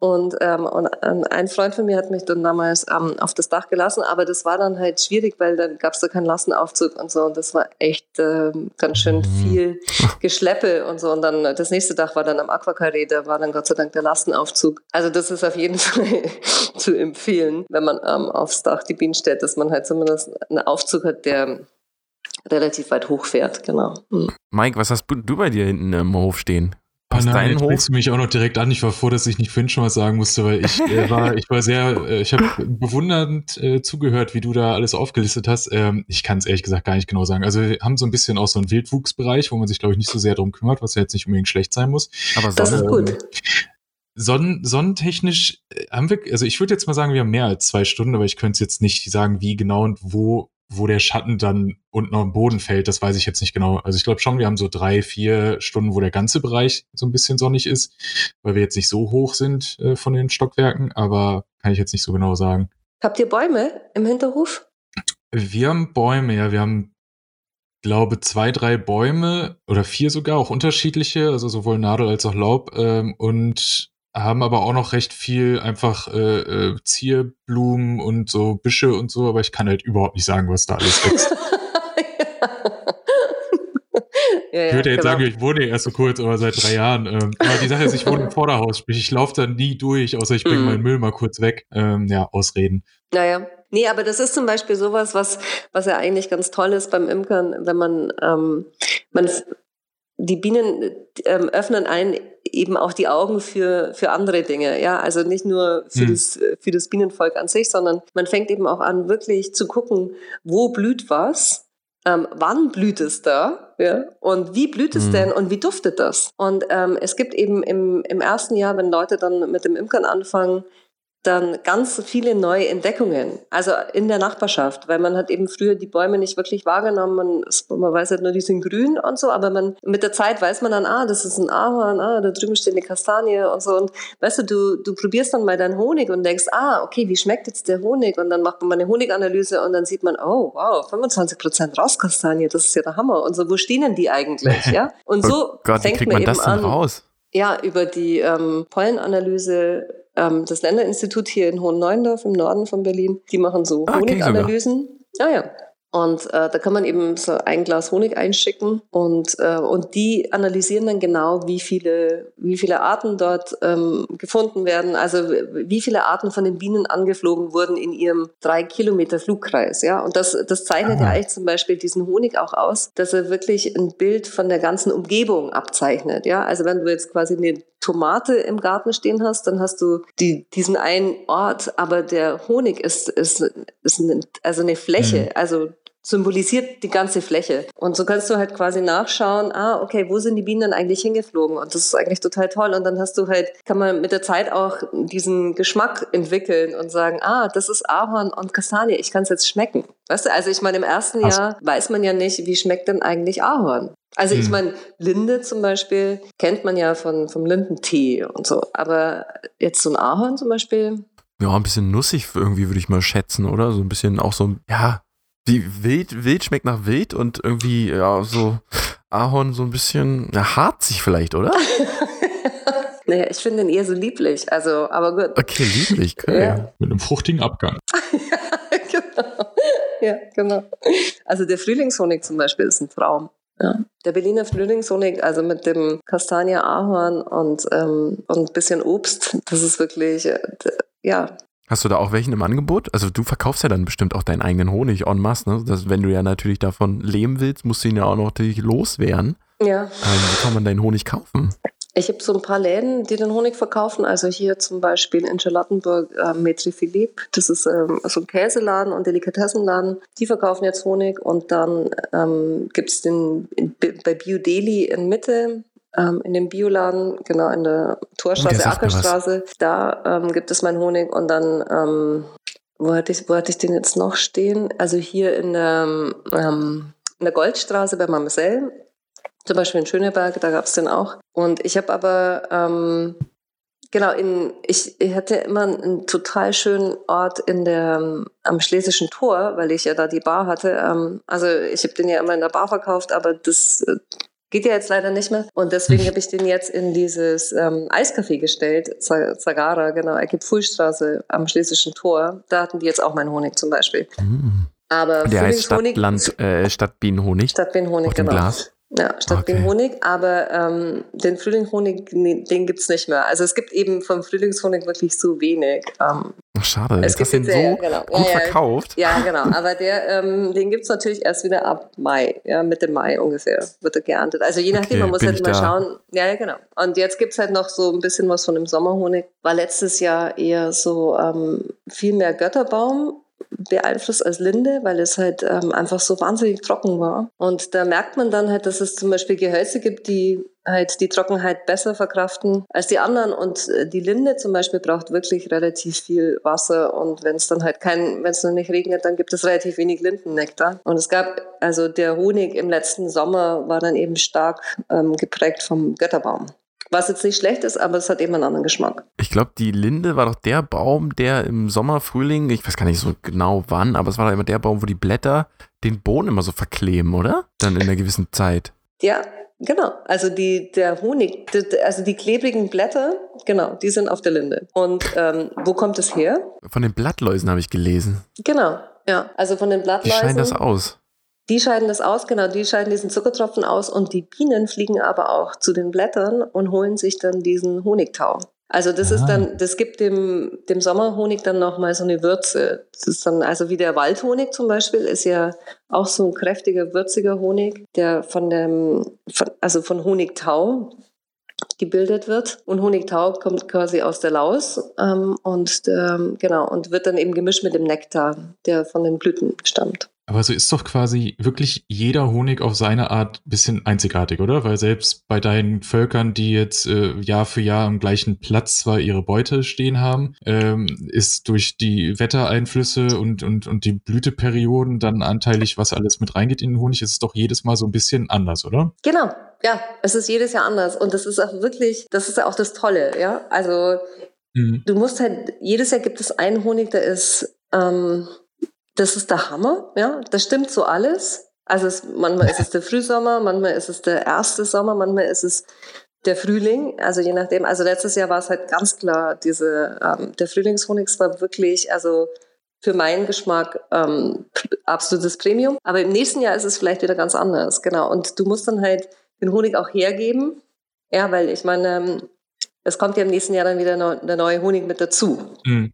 Und, ähm, und ähm, ein Freund von mir hat mich dann damals ähm, auf das Dach gelassen, aber das war dann halt schwierig, weil dann gab es da keinen Lastenaufzug und so. Und das war echt ähm, ganz schön Mhm. viel Geschleppe und so. Und dann äh, das nächste Dach war dann am Aquacarré, da war dann Gott sei Dank der Lastenaufzug. Also das ist auf jeden Fall zu empfehlen, wenn man ähm, aufs Dach die Bienen stellt, dass man halt zumindest einen Aufzug hat, der relativ weit hoch fährt, genau. Hm. Mike, was hast du bei dir hinten im Hof stehen? Oh Passt nein, dein jetzt Hof? sprichst du mich auch noch direkt an. Ich war froh, dass ich nicht vorhin schon was sagen musste, weil ich äh, war, ich war sehr, äh, ich habe bewundernd äh, zugehört, wie du da alles aufgelistet hast. Ähm, ich kann es ehrlich gesagt gar nicht genau sagen. Also wir haben so ein bisschen auch so einen Wildwuchsbereich, wo man sich, glaube ich, nicht so sehr drum kümmert, was ja jetzt nicht unbedingt schlecht sein muss. Aber Das ist gut. Sonnen, sonnentechnisch äh, haben wir, also ich würde jetzt mal sagen, wir haben mehr als zwei Stunden, aber ich könnte jetzt nicht sagen, wie genau und wo, wo der Schatten dann unten auf den Boden fällt. Das weiß ich jetzt nicht genau. Also ich glaube schon, wir haben so drei, vier Stunden, wo der ganze Bereich so ein bisschen sonnig ist, weil wir jetzt nicht so hoch sind äh, von den Stockwerken, aber kann ich jetzt nicht so genau sagen. Habt ihr Bäume im Hinterhof? Wir haben Bäume, ja, wir haben, glaube zwei, drei Bäume oder vier sogar, auch unterschiedliche, also sowohl Nadel als auch Laub ähm, und haben aber auch noch recht viel einfach äh, äh, Zierblumen und so Büsche und so, aber ich kann halt überhaupt nicht sagen, was da alles wächst. ja, ja, ich würde jetzt genau. sagen, ich wohne ja erst so kurz, aber seit drei Jahren. Ähm, aber die Sache ist, ich wohne im Vorderhaus, sprich, ich laufe da nie durch, außer ich bringe Mhm. meinen Müll mal kurz weg. Ähm, ja, Ausreden. Naja. Nee, aber das ist zum Beispiel sowas, was, was ja eigentlich ganz toll ist beim Imkern, wenn man, ähm, man die Bienen ähm, öffnen einen eben auch die Augen für, für andere Dinge. Ja, also nicht nur für, Hm. das, für das Bienenvolk an sich, sondern man fängt eben auch an, wirklich zu gucken, wo blüht was, ähm, wann blüht es da, ja, und wie blüht es Hm. denn und wie duftet das? Und ähm, es gibt eben im, im ersten Jahr, wenn Leute dann mit dem Imkern anfangen, dann ganz viele neue Entdeckungen, also in der Nachbarschaft, weil man hat eben früher die Bäume nicht wirklich wahrgenommen, man, man weiß halt nur, die sind grün und so, aber man, mit der Zeit weiß man dann, ah, das ist ein Ahorn, ah, da drüben steht eine Kastanie und so und weißt du, du, du probierst dann mal deinen Honig und denkst, ah, okay, wie schmeckt jetzt der Honig und dann macht man mal eine Honiganalyse und dann sieht man, oh, wow, 25 Prozent Rauskastanie, das ist ja der Hammer und so, wo stehen denn die eigentlich, ja? Und so oh Gott, wie fängt kriegt man, man eben an. raus? Ja, über die ähm, Pollenanalyse, ähm, das Länderinstitut hier in Hohen Neuendorf im Norden von Berlin, die machen so Ah. Honiganalysen. Ja, ja. Und äh, da kann man eben so ein Glas Honig einschicken und, äh, und die analysieren dann genau, wie viele, wie viele Arten dort ähm, gefunden werden, also wie viele Arten von den Bienen angeflogen wurden in ihrem drei Kilometer Flugkreis. Ja? Und das, das zeichnet Aha. ja eigentlich zum Beispiel diesen Honig auch aus, dass er wirklich ein Bild von der ganzen Umgebung abzeichnet. Ja? Also wenn du jetzt quasi eine Tomate im Garten stehen hast, dann hast du die, diesen einen Ort, aber der Honig ist, ist, ist eine, also eine Fläche. Mhm. Also symbolisiert die ganze Fläche. Und so kannst du halt quasi nachschauen, ah, okay, wo sind die Bienen eigentlich hingeflogen? Und das ist eigentlich total toll. Und dann hast du halt, kann man mit der Zeit auch diesen Geschmack entwickeln und sagen, ah, das ist Ahorn und Kastanie, ich kann es jetzt schmecken. Weißt du, also ich meine, im ersten also, Jahr weiß man ja nicht, wie schmeckt denn eigentlich Ahorn? Also ich hm. meine, Linde zum Beispiel kennt man ja von, vom Lindentee und so. Aber jetzt so ein Ahorn zum Beispiel, ja, ein bisschen nussig irgendwie, würde ich mal schätzen, oder? So ein bisschen auch so, ja, wie wild, wild schmeckt nach wild und irgendwie, ja, so Ahorn so ein bisschen, ja, harzig vielleicht, oder? naja, ich finde ihn eher so lieblich, also, aber gut. Okay, lieblich, okay. Ja. Mit einem fruchtigen Abgang. ja, genau. Ja, genau. Also der Frühlingshonig zum Beispiel ist ein Traum. Ja. Der Berliner Frühlingshonig, also mit dem Kastanie Ahorn und, ähm, und ein bisschen Obst, das ist wirklich, äh, ja, Hast du da auch welchen im Angebot? Also du verkaufst ja dann bestimmt auch deinen eigenen Honig en masse, ne? Das, wenn du ja natürlich davon leben willst, musst du ihn ja auch noch natürlich loswerden. Ja. Ähm, wie kann man deinen Honig kaufen? Ich habe so ein paar Läden, die den Honig verkaufen. Also hier zum Beispiel in Charlottenburg äh, Maître Philippe. Das ist ähm, so ein Käseladen und Delikatessenladen. Die verkaufen jetzt Honig. Und dann ähm, gibt es den in, bei Bio Deli in Mitte ähm, in dem Bioladen, genau in der Torstraße, Ackerstraße. Da ähm, gibt es meinen Honig und dann, ähm, wo, hatte ich, wo hatte ich den jetzt noch stehen? Also hier in der, ähm, in der Goldstraße bei Mamsell, zum Beispiel in Schöneberg, da gab es den auch. Und ich habe aber ähm, Genau, in, ich, ich hatte immer einen total schönen Ort in der, am Schlesischen Tor, weil ich ja da die Bar hatte. Ähm, also ich habe den ja immer in der Bar verkauft, aber das Geht ja jetzt leider nicht mehr. Und deswegen hm. habe ich den jetzt in dieses ähm, Eiscafé gestellt, Zagara, genau, Ecke Pfuhlstraße am Schlesischen Tor. Da hatten die jetzt auch meinen Honig zum Beispiel. Mhm. Aber Der heißt Stadtland, äh, Stadtbienenhonig. Stadtbienenhonig, genau. Glas. Ja, statt okay. Honig. Aber ähm, den Frühlingshonig, den gibt es nicht mehr. Also es gibt eben vom Frühlingshonig wirklich so wenig. Ähm, Ach, schade, es gibt den so genau. gut ja, verkauft. Ja, genau. Aber der, ähm, den gibt es natürlich erst wieder ab Mai, ja, Mitte Mai ungefähr wird er geerntet. Also je nachdem, okay, man muss halt mal da. schauen. Ja, ja, genau. Und jetzt gibt es halt noch so ein bisschen was von dem Sommerhonig. War letztes Jahr eher so ähm, viel mehr Götterbaum beeinflusst als Linde, weil es halt ähm, einfach so wahnsinnig trocken war. Und da merkt man dann halt, dass es zum Beispiel Gehölze gibt, die die Trockenheit besser verkraften als die anderen. Und äh, die Linde zum Beispiel braucht wirklich relativ viel Wasser. Und wenn es dann halt kein, wenn es noch nicht regnet, dann gibt es relativ wenig Lindennektar. Und es gab, also der Honig im letzten Sommer war dann eben stark ähm, geprägt vom Götterbaum. Was jetzt nicht schlecht ist, aber es hat eben einen anderen Geschmack. Ich glaube, die Linde war doch der Baum, der im Sommer, Frühling, ich weiß gar nicht so genau wann, aber es war doch immer der Baum, wo die Blätter den Boden immer so verkleben, oder? Dann in einer gewissen Zeit. Ja, Genau, also die, der Honig, also die klebrigen Blätter, genau, die sind auf der Linde. Und ähm, wo kommt es her? Von den Blattläusen habe ich gelesen. Genau, ja, also von den Blattläusen. Die scheinen das aus. Die scheiden das aus, genau, die scheiden diesen Zuckertropfen aus und die Bienen fliegen aber auch zu den Blättern und holen sich dann diesen Honigtau. Also das ah. ist dann, das gibt dem, dem Sommerhonig dann nochmal so eine Würze. Das ist dann, also wie der Waldhonig zum Beispiel, ist ja auch so ein kräftiger, würziger Honig, der von dem, von, also von Honigtau gebildet wird. Und Honigtau kommt quasi aus der Laus ähm, und ähm, genau und wird dann eben gemischt mit dem Nektar, der von den Blüten stammt. Aber so ist doch quasi wirklich jeder Honig auf seine Art ein bisschen einzigartig, oder? Weil selbst bei deinen Völkern, die jetzt äh, Jahr für Jahr am gleichen Platz zwar ihre Beute stehen haben, ähm, ist durch die Wettereinflüsse und, und, und die Blüteperioden dann anteilig, was alles mit reingeht in den Honig, ist es doch jedes Mal so ein bisschen anders, oder? Genau, ja, es ist jedes Jahr anders. Und das ist auch wirklich, das ist ja auch das Tolle, ja. Also mhm. du musst halt, jedes Jahr gibt es einen Honig, der ist ähm, das ist der Hammer, ja, das stimmt so alles. Also es, manchmal ist es der Frühsommer, manchmal ist es der erste Sommer, manchmal ist es der Frühling, also je nachdem. Also letztes Jahr war es halt ganz klar, diese, ähm, der Frühlingshonig war wirklich, also für meinen Geschmack ähm, absolutes Premium. Aber im nächsten Jahr ist es vielleicht wieder ganz anders, genau. Und du musst dann halt den Honig auch hergeben, ja, weil ich meine, ähm, es kommt ja im nächsten Jahr dann wieder der neue Honig mit dazu. Mhm.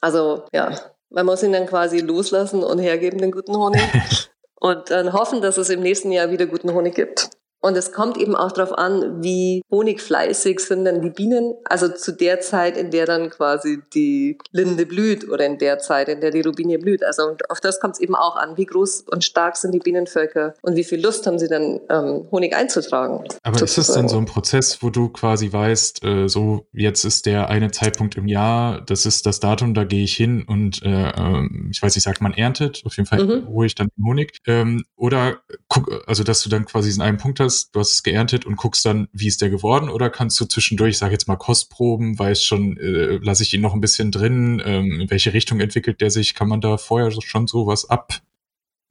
Also ja, man muss ihn dann quasi loslassen und hergeben, den guten Honig. und dann hoffen, dass es im nächsten Jahr wieder guten Honig gibt. Und es kommt eben auch darauf an, wie honigfleißig sind dann die Bienen. Also zu der Zeit, in der dann quasi die Linde blüht oder in der Zeit, in der die Rubinie blüht. Also auf das kommt es eben auch an. Wie groß und stark sind die Bienenvölker und wie viel Lust haben sie dann, ähm, Honig einzutragen. Aber ist das denn so ein Prozess, wo du quasi weißt, äh, so jetzt ist der eine Zeitpunkt im Jahr, das ist das Datum, da gehe ich hin und äh, ähm, ich weiß nicht, sagt man erntet, auf jeden Fall mhm. hole ich dann Honig. Ähm, oder guck, also dass du dann quasi in einem Punkt hast, hast, du hast es geerntet und guckst dann, wie ist der geworden? Oder kannst du zwischendurch, ich sage jetzt mal Kostproben, weißt schon, äh, lasse ich ihn noch ein bisschen drin, ähm, in welche Richtung entwickelt der sich? Kann man da vorher schon sowas ab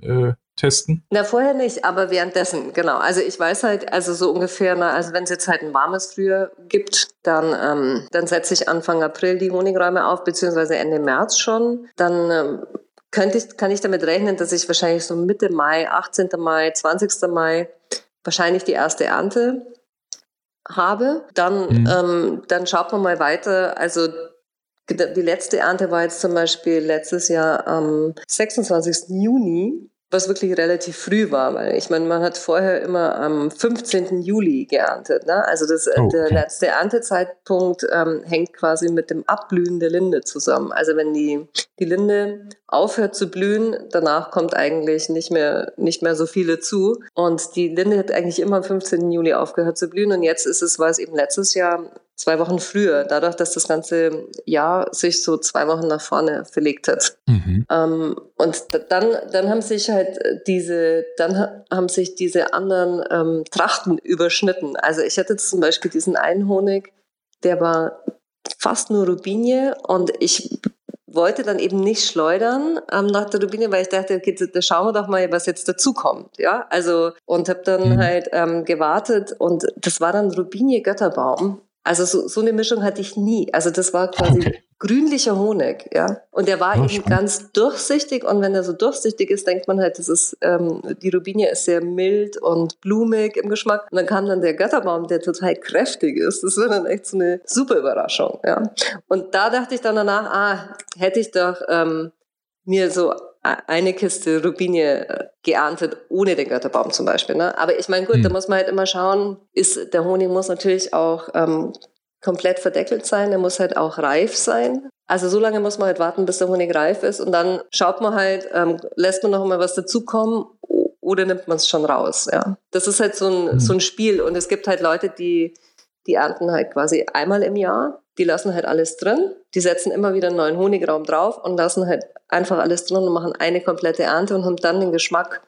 äh, testen? Na, vorher nicht, aber währenddessen, genau. Also ich weiß halt, also so ungefähr, na, also wenn es jetzt halt ein warmes Frühjahr gibt, dann, ähm, dann setze ich Anfang April die Honigräume auf, beziehungsweise Ende März schon. Dann ähm, könnte ich, kann ich damit rechnen, dass ich wahrscheinlich so Mitte Mai, 18. Mai, 20. Mai wahrscheinlich die erste Ernte habe. Dann, mhm. ähm, dann schaut man mal weiter. Also die letzte Ernte war jetzt zum Beispiel letztes Jahr am 26. Juni was wirklich relativ früh war, weil ich meine, man hat vorher immer am 15. Juli geerntet. Ne? Also das, oh, okay. der letzte Erntezeitpunkt ähm, hängt quasi mit dem Abblühen der Linde zusammen. Also wenn die, die Linde aufhört zu blühen, danach kommt eigentlich nicht mehr, nicht mehr so viele zu. Und die Linde hat eigentlich immer am 15. Juli aufgehört zu blühen. Und jetzt ist es, war es eben letztes Jahr zwei Wochen früher, dadurch, dass das ganze Jahr sich so zwei Wochen nach vorne verlegt hat. Mhm. Ähm, und dann, dann haben sich halt diese, dann haben sich diese anderen ähm, Trachten überschnitten. Also ich hatte zum Beispiel diesen einen Honig, der war fast nur Rubinie und ich wollte dann eben nicht schleudern ähm, nach der Rubine, weil ich dachte, okay, da schauen wir doch mal, was jetzt dazu kommt. Ja, also und habe dann mhm. halt ähm, gewartet und das war dann Rubinie Götterbaum also so, so eine Mischung hatte ich nie. Also das war quasi grünlicher Honig, ja. Und der war oh, eben spannend. ganz durchsichtig. Und wenn er so durchsichtig ist, denkt man halt, das ist ähm, die Rubinie ist sehr mild und blumig im Geschmack. Und dann kam dann der Götterbaum, der total kräftig ist. Das war dann echt so eine super Überraschung, ja. Und da dachte ich dann danach, ah, hätte ich doch ähm, mir so eine Kiste Rubinie äh, geerntet, ohne den Götterbaum zum Beispiel. Ne? Aber ich meine, gut, hm. da muss man halt immer schauen, ist, der Honig muss natürlich auch ähm, komplett verdeckelt sein, der muss halt auch reif sein. Also so lange muss man halt warten, bis der Honig reif ist und dann schaut man halt, ähm, lässt man noch mal was dazukommen oder nimmt man es schon raus. Ja, Das ist halt so ein, hm. so ein Spiel und es gibt halt Leute, die, die ernten halt quasi einmal im Jahr die lassen halt alles drin, die setzen immer wieder einen neuen Honigraum drauf und lassen halt einfach alles drin und machen eine komplette Ernte und haben dann den Geschmack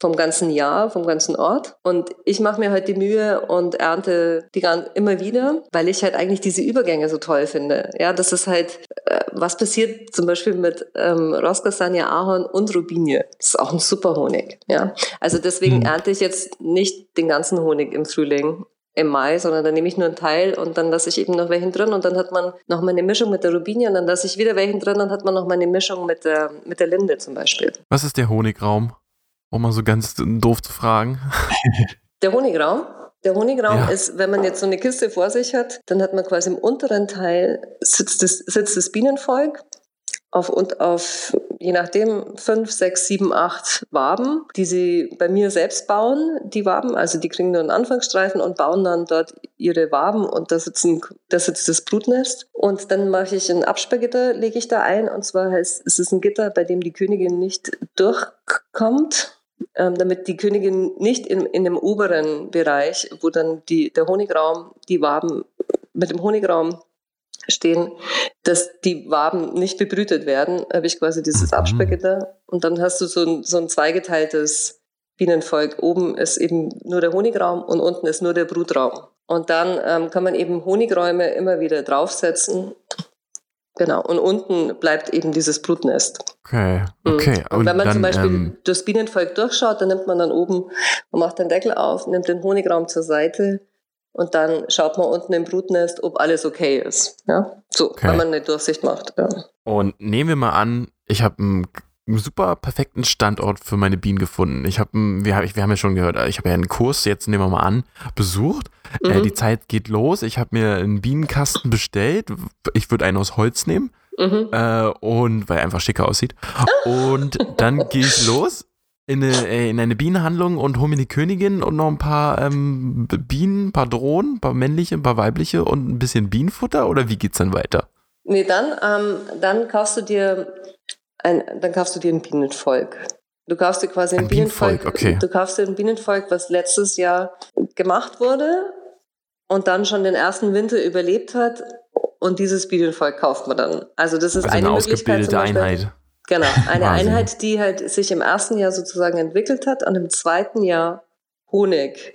vom ganzen Jahr, vom ganzen Ort. Und ich mache mir halt die Mühe und ernte die immer wieder, weil ich halt eigentlich diese Übergänge so toll finde. Ja, das ist halt, äh, was passiert zum Beispiel mit ähm, Roscasania, Ahorn und Rubinie. Das ist auch ein super Honig. Ja, also deswegen mhm. ernte ich jetzt nicht den ganzen Honig im Frühling im Mai, sondern dann nehme ich nur einen Teil und dann lasse ich eben noch welchen drin und dann hat man noch mal eine Mischung mit der Rubinie und dann lasse ich wieder welchen drin und hat man noch mal eine Mischung mit der, mit der Linde zum Beispiel. Was ist der Honigraum? Um mal so ganz doof zu fragen. Der Honigraum? Der Honigraum ja. ist, wenn man jetzt so eine Kiste vor sich hat, dann hat man quasi im unteren Teil sitzt das, sitzt das Bienenvolk auf, und auf, je nachdem, fünf, sechs, sieben, acht Waben, die sie bei mir selbst bauen, die Waben. Also die kriegen nur einen Anfangsstreifen und bauen dann dort ihre Waben und da, sitzen, da sitzt das Brutnest. Und dann mache ich ein Absperrgitter, lege ich da ein. Und zwar heißt es ist ein Gitter, bei dem die Königin nicht durchkommt. Ähm, damit die Königin nicht in, in dem oberen Bereich, wo dann die, der Honigraum, die Waben mit dem Honigraum stehen, dass die Waben nicht bebrütet werden, habe ich quasi dieses mhm. Absperrgitter. Und dann hast du so ein, so ein zweigeteiltes Bienenvolk. Oben ist eben nur der Honigraum und unten ist nur der Brutraum. Und dann ähm, kann man eben Honigräume immer wieder draufsetzen. Genau. Und unten bleibt eben dieses Brutnest. Okay, mhm. okay. Und, und wenn man dann, zum Beispiel ähm, das Bienenvolk durchschaut, dann nimmt man dann oben, man macht den Deckel auf, nimmt den Honigraum zur Seite und dann schaut man unten im Brutnest, ob alles okay ist. Ja, so, okay. wenn man eine Durchsicht macht. Ja. Und nehmen wir mal an, ich habe einen super perfekten Standort für meine Bienen gefunden. Ich habe, wir, wir haben ja schon gehört, ich habe ja einen Kurs, jetzt nehmen wir mal an, besucht. Äh, mhm. Äh, die Zeit geht los. Ich habe mir einen Bienenkasten bestellt. Ich würde einen aus Holz nehmen. Mhm. Äh, und weil er einfach schicker aussieht. Und dann gehe ich los in eine, äh, in eine Bienenhandlung und hole mir die Königin und noch ein paar ähm, Bienen, ein paar Drohnen, ein paar männliche, ein paar weibliche und ein bisschen Bienenfutter oder wie geht's dann weiter? Nee, dann, ähm, dann kaufst du dir ein, dann kaufst du dir ein Bienenvolk. Du kaufst dir quasi ein, ein Bienenvolk, Bienenvolk okay. du kaufst dir ein Bienenvolk, was letztes Jahr gemacht wurde und dann schon den ersten Winter überlebt hat und dieses Bienenvolk kauft man dann. Also das ist also eine, eine ausgebildete Einheit. Genau, eine Wahnsinn. Einheit, die halt sich im ersten Jahr sozusagen entwickelt hat und im zweiten Jahr Honig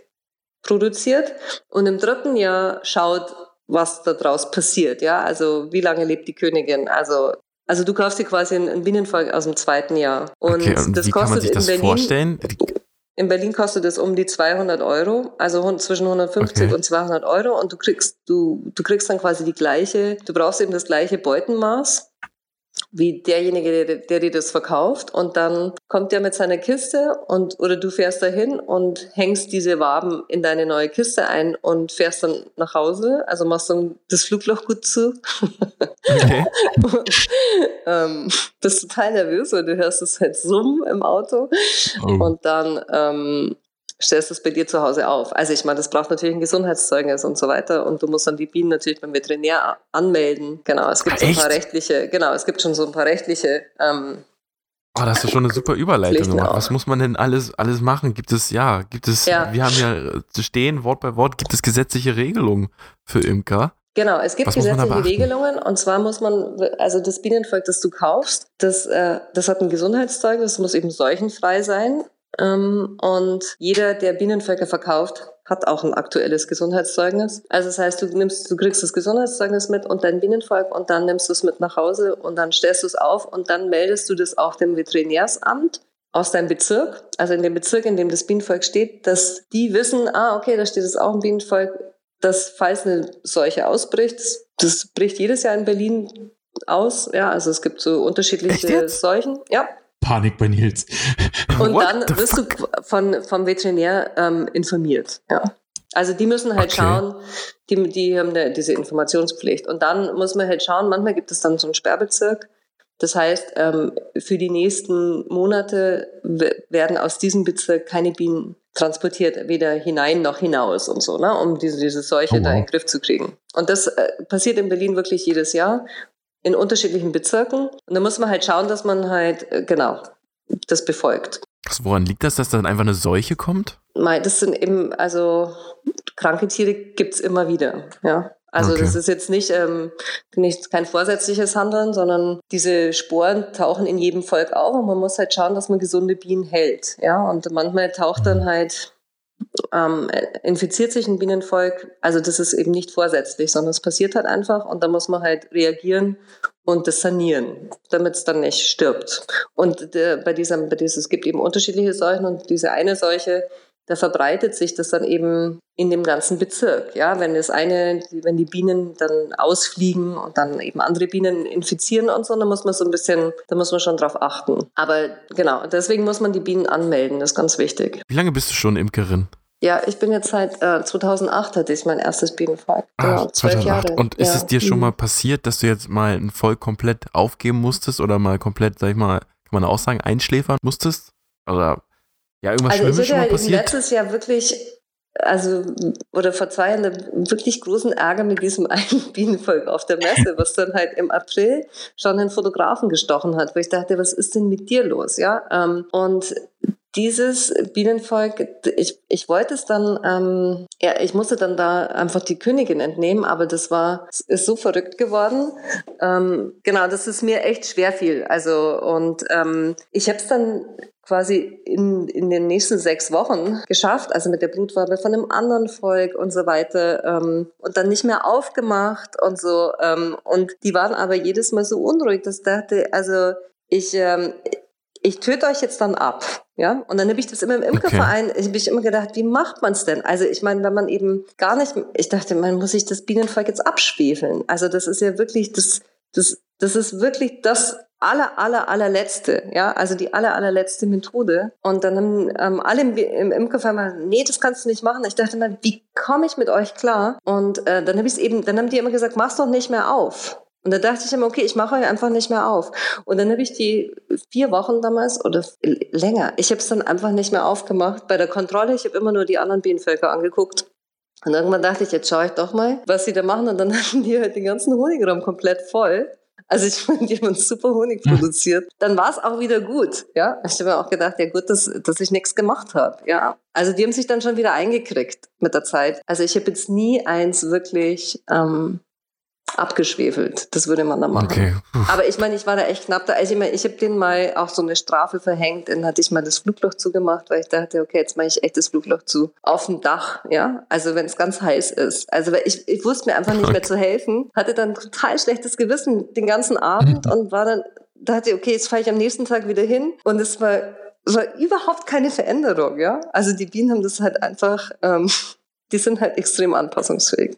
produziert und im dritten Jahr schaut, was daraus passiert. Ja, also wie lange lebt die Königin? Also also du kaufst dir quasi ein Bienenvolk aus dem zweiten Jahr. Und, okay, und das wie kostet kann man sich das in Berlin, vorstellen? In Berlin kostet es um die 200 Euro, also zwischen 150 okay. und 200 Euro. Und du kriegst, du, du kriegst dann quasi die gleiche, du brauchst eben das gleiche Beutenmaß wie derjenige, der, der dir das verkauft. Und dann kommt der mit seiner Kiste und oder du fährst dahin und hängst diese Waben in deine neue Kiste ein und fährst dann nach Hause. Also machst dann das Flugloch gut zu. Okay. und, ähm, bist total nervös, weil du hörst es halt summen im Auto. Oh. Und dann ähm, stellst du es bei dir zu Hause auf. Also ich meine, das braucht natürlich ein Gesundheitszeugnis und so weiter und du musst dann die Bienen natürlich beim Veterinär anmelden. Genau, es gibt so ein paar rechtliche, genau, es gibt schon so ein paar rechtliche ähm, Oh, das ist schon eine super Überleitung gemacht. Was muss man denn alles, alles machen? Gibt es, ja, gibt es, ja. wir haben ja stehen, Wort bei Wort, gibt es gesetzliche Regelungen für Imker? Genau, es gibt Was gesetzliche Regelungen und zwar muss man, also das Bienenvolk, das du kaufst, das, äh, das hat ein Gesundheitszeugnis, das muss eben seuchenfrei sein und jeder, der Bienenvölker verkauft, hat auch ein aktuelles Gesundheitszeugnis. Also das heißt, du nimmst, du kriegst das Gesundheitszeugnis mit und dein Bienenvolk und dann nimmst du es mit nach Hause und dann stellst du es auf und dann meldest du das auch dem Veterinärsamt aus deinem Bezirk, also in dem Bezirk, in dem das Bienenvolk steht, dass die wissen, ah, okay, da steht jetzt auch ein Bienenvolk, dass falls eine Seuche ausbricht, das bricht jedes Jahr in Berlin aus, ja, also es gibt so unterschiedliche Seuchen, ja, Panik bei Nils. Und dann wirst du von, vom Veterinär ähm, informiert. Ja. Also die müssen halt okay. schauen, die, die haben eine, diese Informationspflicht. Und dann muss man halt schauen, manchmal gibt es dann so einen Sperrbezirk. Das heißt, ähm, für die nächsten Monate werden aus diesem Bezirk keine Bienen transportiert, weder hinein noch hinaus und so, ne, um diese, diese Seuche oh, wow. da in den Griff zu kriegen. Und das äh, passiert in Berlin wirklich jedes Jahr in unterschiedlichen Bezirken. Und da muss man halt schauen, dass man halt, äh, genau, das befolgt. Also woran liegt das, dass dann einfach eine Seuche kommt? Das sind eben, also kranke Tiere gibt es immer wieder, ja. Also okay. das ist jetzt nicht, ähm, nicht kein vorsätzliches Handeln, sondern diese Sporen tauchen in jedem Volk auf und man muss halt schauen, dass man gesunde Bienen hält. Ja, und manchmal taucht dann mhm. halt ähm, infiziert sich ein Bienenvolk, also das ist eben nicht vorsätzlich, sondern es passiert halt einfach und da muss man halt reagieren und das sanieren, damit es dann nicht stirbt. Und der, bei diesem, bei dieses, es gibt eben unterschiedliche Seuchen und diese eine Seuche, da verbreitet sich das dann eben in dem ganzen Bezirk. Ja, wenn das eine, wenn die Bienen dann ausfliegen und dann eben andere Bienen infizieren und so, dann muss man so ein bisschen, da muss man schon drauf achten. Aber genau, deswegen muss man die Bienen anmelden, das ist ganz wichtig. Wie lange bist du schon Imkerin? Ja, ich bin jetzt seit äh, 2008 hatte ich mein erstes Bienenvolk. Genau, zwölf Jahre. Und ist ja. es dir schon mhm. mal passiert, dass du jetzt mal ein Volk komplett aufgeben musstest oder mal komplett, sag ich mal, kann man auch sagen, einschläfern musstest? Oder ja, irgendwas also Schlimmes schon mal passiert? letztes Jahr wirklich, also, oder vor zwei Jahren wirklich großen Ärger mit diesem einen Bienenvolk auf der Messe, was dann halt im April schon einen Fotografen gestochen hat, wo ich dachte, was ist denn mit dir los, ja? Ähm, und dieses Bienenvolk, ich, ich wollte es dann, ähm, ja, ich musste dann da einfach die Königin entnehmen, aber das war, ist so verrückt geworden. Ähm, genau, dass es mir echt schwer fiel. Also, und ähm, ich habe es dann quasi in, in den nächsten sechs Wochen geschafft, also mit der Blutwabe von einem anderen Volk und so weiter ähm, und dann nicht mehr aufgemacht und so. Ähm, und die waren aber jedes Mal so unruhig, dass ich dachte, also ich, ähm, ich töte euch jetzt dann ab. Ja, und dann habe ich das immer im Imkerverein, okay. ich habe ich immer gedacht, wie macht man es denn? Also ich meine, wenn man eben gar nicht, ich dachte, man muss sich das Bienenvolk jetzt abschwefeln. Also das ist ja wirklich, das, das, das ist wirklich das aller, aller, allerletzte, ja, also die aller, allerletzte Methode. Und dann haben ähm, alle im, im Imkerverein mal, nee, das kannst du nicht machen. Ich dachte mal, wie komme ich mit euch klar? Und äh, dann habe ich es eben, dann haben die immer gesagt, mach's doch nicht mehr auf. Und da dachte ich immer, okay, ich mache euch einfach nicht mehr auf. Und dann habe ich die vier Wochen damals oder länger, ich habe es dann einfach nicht mehr aufgemacht. Bei der Kontrolle, ich habe immer nur die anderen Bienenvölker angeguckt. Und irgendwann dachte ich, jetzt schaue ich doch mal, was sie da machen. Und dann hatten die halt den ganzen Honigraum komplett voll. Also ich meine, die haben super Honig hm. produziert. Dann war es auch wieder gut. Ja, ich habe mir auch gedacht, ja gut, dass, dass ich nichts gemacht habe. Ja, also die haben sich dann schon wieder eingekriegt mit der Zeit. Also ich habe jetzt nie eins wirklich ähm, abgeschwefelt. Das würde man dann machen. Okay. Aber ich meine, ich war da echt knapp da. Also ich, mein, ich habe denen mal auch so eine Strafe verhängt. Dann hatte ich mal das Flugloch zugemacht, weil ich dachte, okay, jetzt mache ich echt das Flugloch zu. Auf dem Dach, ja. Also wenn es ganz heiß ist. Also weil ich, ich wusste mir einfach nicht mehr zu helfen. Hatte dann total schlechtes Gewissen den ganzen Abend und war dann, dachte ich, okay, jetzt fahre ich am nächsten Tag wieder hin. Und es war, war überhaupt keine Veränderung, ja. Also die Bienen haben das halt einfach, ähm, die sind halt extrem anpassungsfähig.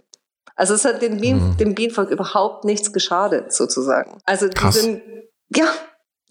Also es hat dem, Bien, mhm. dem Bienenvolk überhaupt nichts geschadet, sozusagen. Also die Krass. sind, ja,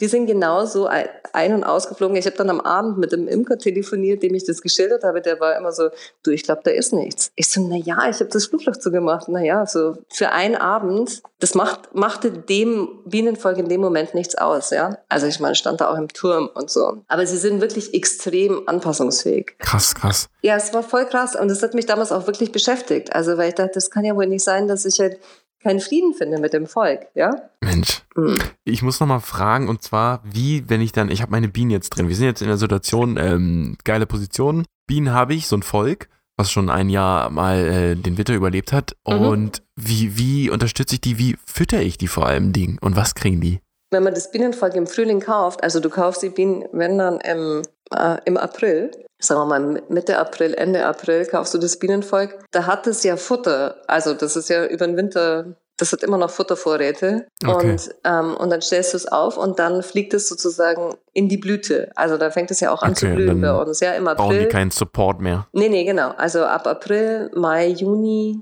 die sind genauso ein- und ausgeflogen. Ich habe dann am Abend mit dem Imker telefoniert, dem ich das geschildert habe. Der war immer so, du, ich glaube, da ist nichts. Ich so, na ja, ich habe das Flugloch zugemacht. Na ja, so für einen Abend, das macht, machte dem Bienenvolk in dem Moment nichts aus. Ja, Also ich meine, stand da auch im Turm und so. Aber sie sind wirklich extrem anpassungsfähig. Krass, krass. Ja, es war voll krass. Und das hat mich damals auch wirklich beschäftigt. Also weil ich dachte, das kann ja wohl nicht sein, dass ich halt keinen Frieden finde mit dem Volk, ja? Mensch. Mhm. Ich muss noch mal fragen, und zwar, wie, wenn ich dann, ich habe meine Bienen jetzt drin. Wir sind jetzt in der Situation, ähm, geile Position. Bienen habe ich, so ein Volk, was schon ein Jahr mal äh, den Winter überlebt hat. Mhm. Und wie, wie unterstütze ich die, wie fütter ich die vor allem Ding? Und was kriegen die? Wenn man das Bienenvolk im Frühling kauft, also du kaufst die Bienen, wenn dann im, äh, im April, sagen wir mal Mitte April, Ende April kaufst du das Bienenvolk, da hat es ja Futter. Also das ist ja über den Winter, das hat immer noch Futtervorräte. Okay. Und, ähm, und dann stellst du es auf und dann fliegt es sozusagen in die Blüte. Also da fängt es ja auch an okay, zu blühen bei uns. Ja, im April. Brauchen die keinen Support mehr? Nee, nee, genau. Also ab April, Mai, Juni,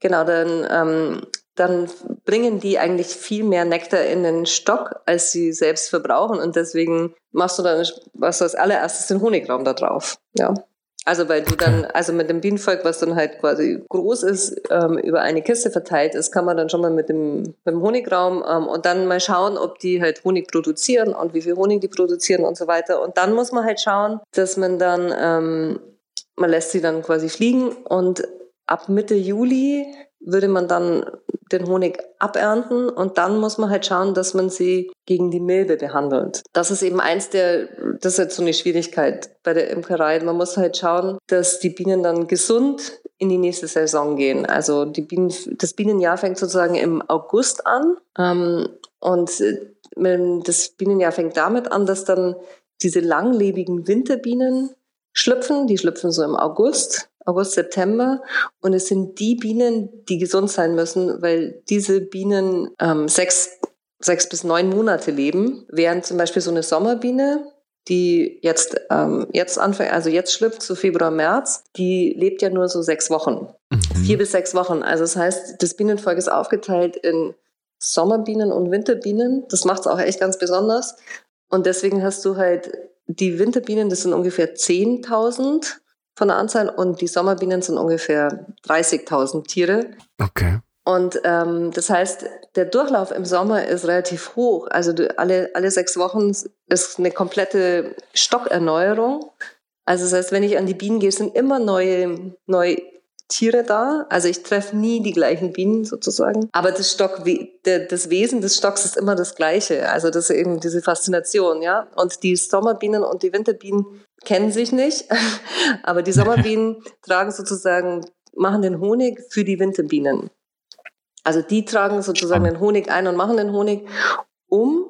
genau, dann ähm, dann bringen die eigentlich viel mehr Nektar in den Stock, als sie selbst verbrauchen. Und deswegen machst du dann was als allererstes den Honigraum da drauf. Ja. Also weil du dann, also mit dem Bienenvolk, was dann halt quasi groß ist, ähm, über eine Kiste verteilt ist, kann man dann schon mal mit dem, mit dem Honigraum ähm, und dann mal schauen, ob die halt Honig produzieren und wie viel Honig die produzieren und so weiter. Und dann muss man halt schauen, dass man dann, ähm, man lässt sie dann quasi fliegen und ab Mitte Juli würde man dann den Honig abernten und dann muss man halt schauen, dass man sie gegen die Milbe behandelt. Das ist eben eins der, das ist jetzt so eine Schwierigkeit bei der Imkerei. Man muss halt schauen, dass die Bienen dann gesund in die nächste Saison gehen. Also die Bienen, das Bienenjahr fängt sozusagen im August an ähm, und das Bienenjahr fängt damit an, dass dann diese langlebigen Winterbienen schlüpfen. Die schlüpfen so im August August, September. Und es sind die Bienen, die gesund sein müssen, weil diese Bienen ähm, sechs, sechs bis neun Monate leben, während zum Beispiel so eine Sommerbiene, die jetzt, ähm, jetzt anfängt, also jetzt schlüpft, so Februar, März, die lebt ja nur so sechs Wochen. Mhm. Vier bis sechs Wochen. Also das heißt, das Bienenvolk ist aufgeteilt in Sommerbienen und Winterbienen. Das macht es auch echt ganz besonders. Und deswegen hast du halt die Winterbienen, das sind ungefähr 10.000 von der Anzahl und die Sommerbienen sind ungefähr 30.000 Tiere. Okay. Und ähm, das heißt, der Durchlauf im Sommer ist relativ hoch. Also du, alle, alle sechs Wochen ist eine komplette Stockerneuerung. Also das heißt, wenn ich an die Bienen gehe, sind immer neue, neue Tiere da. Also ich treffe nie die gleichen Bienen sozusagen. Aber das Stock, das Wesen des Stocks ist immer das gleiche. Also das ist eben diese Faszination, ja. Und die Sommerbienen und die Winterbienen kennen sich nicht. Aber die Sommerbienen tragen sozusagen, machen den Honig für die Winterbienen. Also die tragen sozusagen den Honig ein und machen den Honig, um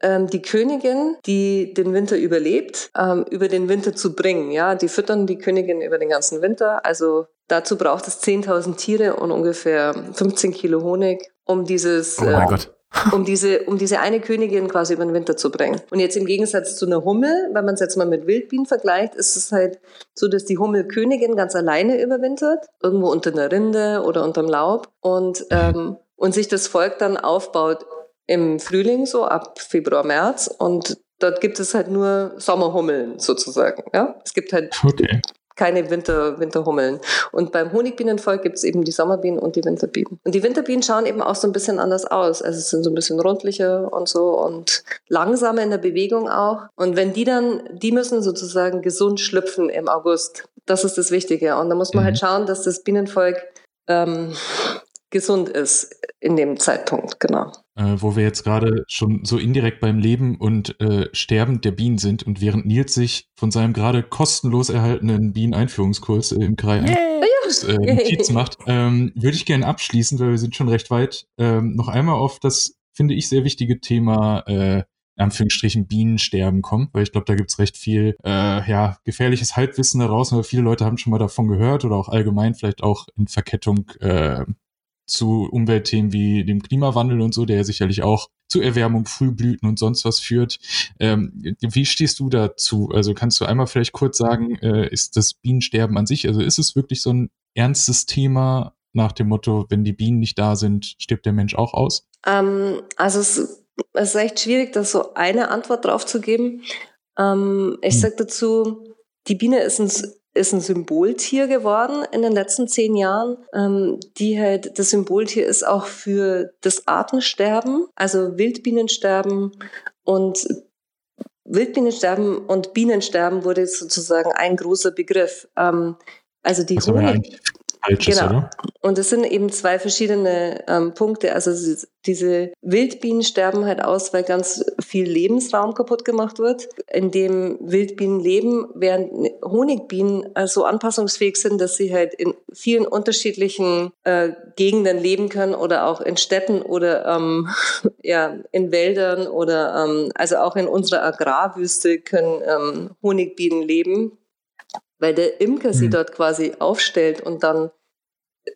ähm, die Königin, die den Winter überlebt, ähm, über den Winter zu bringen. Ja, die füttern die Königin über den ganzen Winter. Also dazu braucht es 10.000 Tiere und ungefähr 15 Kilo Honig, um dieses, oh mein äh, Gott. um diese, um diese eine Königin quasi über den Winter zu bringen. Und jetzt im Gegensatz zu einer Hummel, wenn man es jetzt mal mit Wildbienen vergleicht, ist es halt so, dass die Hummelkönigin ganz alleine überwintert, irgendwo unter einer Rinde oder unterm Laub und, ähm, und sich das Volk dann aufbaut im Frühling, so ab Februar, März und dort gibt es halt nur Sommerhummeln sozusagen. Ja? Es gibt halt okay keine Winter, Winterhummeln. Und beim Honigbienenvolk gibt es eben die Sommerbienen und die Winterbienen. Und die Winterbienen schauen eben auch so ein bisschen anders aus. Also es sind so ein bisschen rundlicher und so und langsamer in der Bewegung auch. Und wenn die dann, die müssen sozusagen gesund schlüpfen im August. Das ist das Wichtige. Und da muss man halt mhm. halt schauen, dass das Bienenvolk ähm, gesund ist in dem Zeitpunkt, genau. Äh, wo wir jetzt gerade schon so indirekt beim Leben und äh, Sterben der Bienen sind und während Nils sich von seinem gerade kostenlos erhaltenen Bieneneinführungskurs äh, im Krei äh, Notiz macht, ähm, würde ich gerne abschließen, weil wir sind schon recht weit, ähm, noch einmal auf das, finde ich, sehr wichtige Thema äh, Anführungsstrichen Bienensterben kommen, weil ich glaube, da gibt's recht viel äh, ja, gefährliches Halbwissen da draußen, aber viele Leute haben schon mal davon gehört oder auch allgemein vielleicht auch in Verkettung äh, zu Umweltthemen wie dem Klimawandel und so, der sicherlich auch zu Erwärmung, Frühblüten und sonst was führt. Ähm, wie stehst du dazu? Also kannst du einmal vielleicht kurz sagen, äh, ist das Bienensterben an sich, also ist es wirklich so ein ernstes Thema nach dem Motto, wenn die Bienen nicht da sind, stirbt der Mensch auch aus? Ähm, also es, es, ist echt schwierig, da so eine Antwort drauf zu geben. Ähm, ich hm. sage dazu, die Biene ist ein ist ein Symboltier geworden in den letzten zehn Jahren, ähm, die halt das Symboltier ist auch für das Artensterben, also Wildbienensterben und Wildbienensterben und Bienensterben wurde sozusagen ein großer Begriff. Ähm, also die Honig, falsch genau. ist, oder? Und es sind eben zwei verschiedene ähm, Punkte. Also diese Wildbienen sterben halt aus, weil ganz viel Lebensraum kaputt gemacht wird, in dem Wildbienen leben, während Honigbienen äh, so anpassungsfähig sind, dass sie halt in vielen unterschiedlichen äh, Gegenden leben können oder auch in Städten oder ähm, ja, in Wäldern oder ähm, also auch in unserer Agrarwüste können ähm, Honigbienen leben weil der Imker sie mhm. dort quasi aufstellt und dann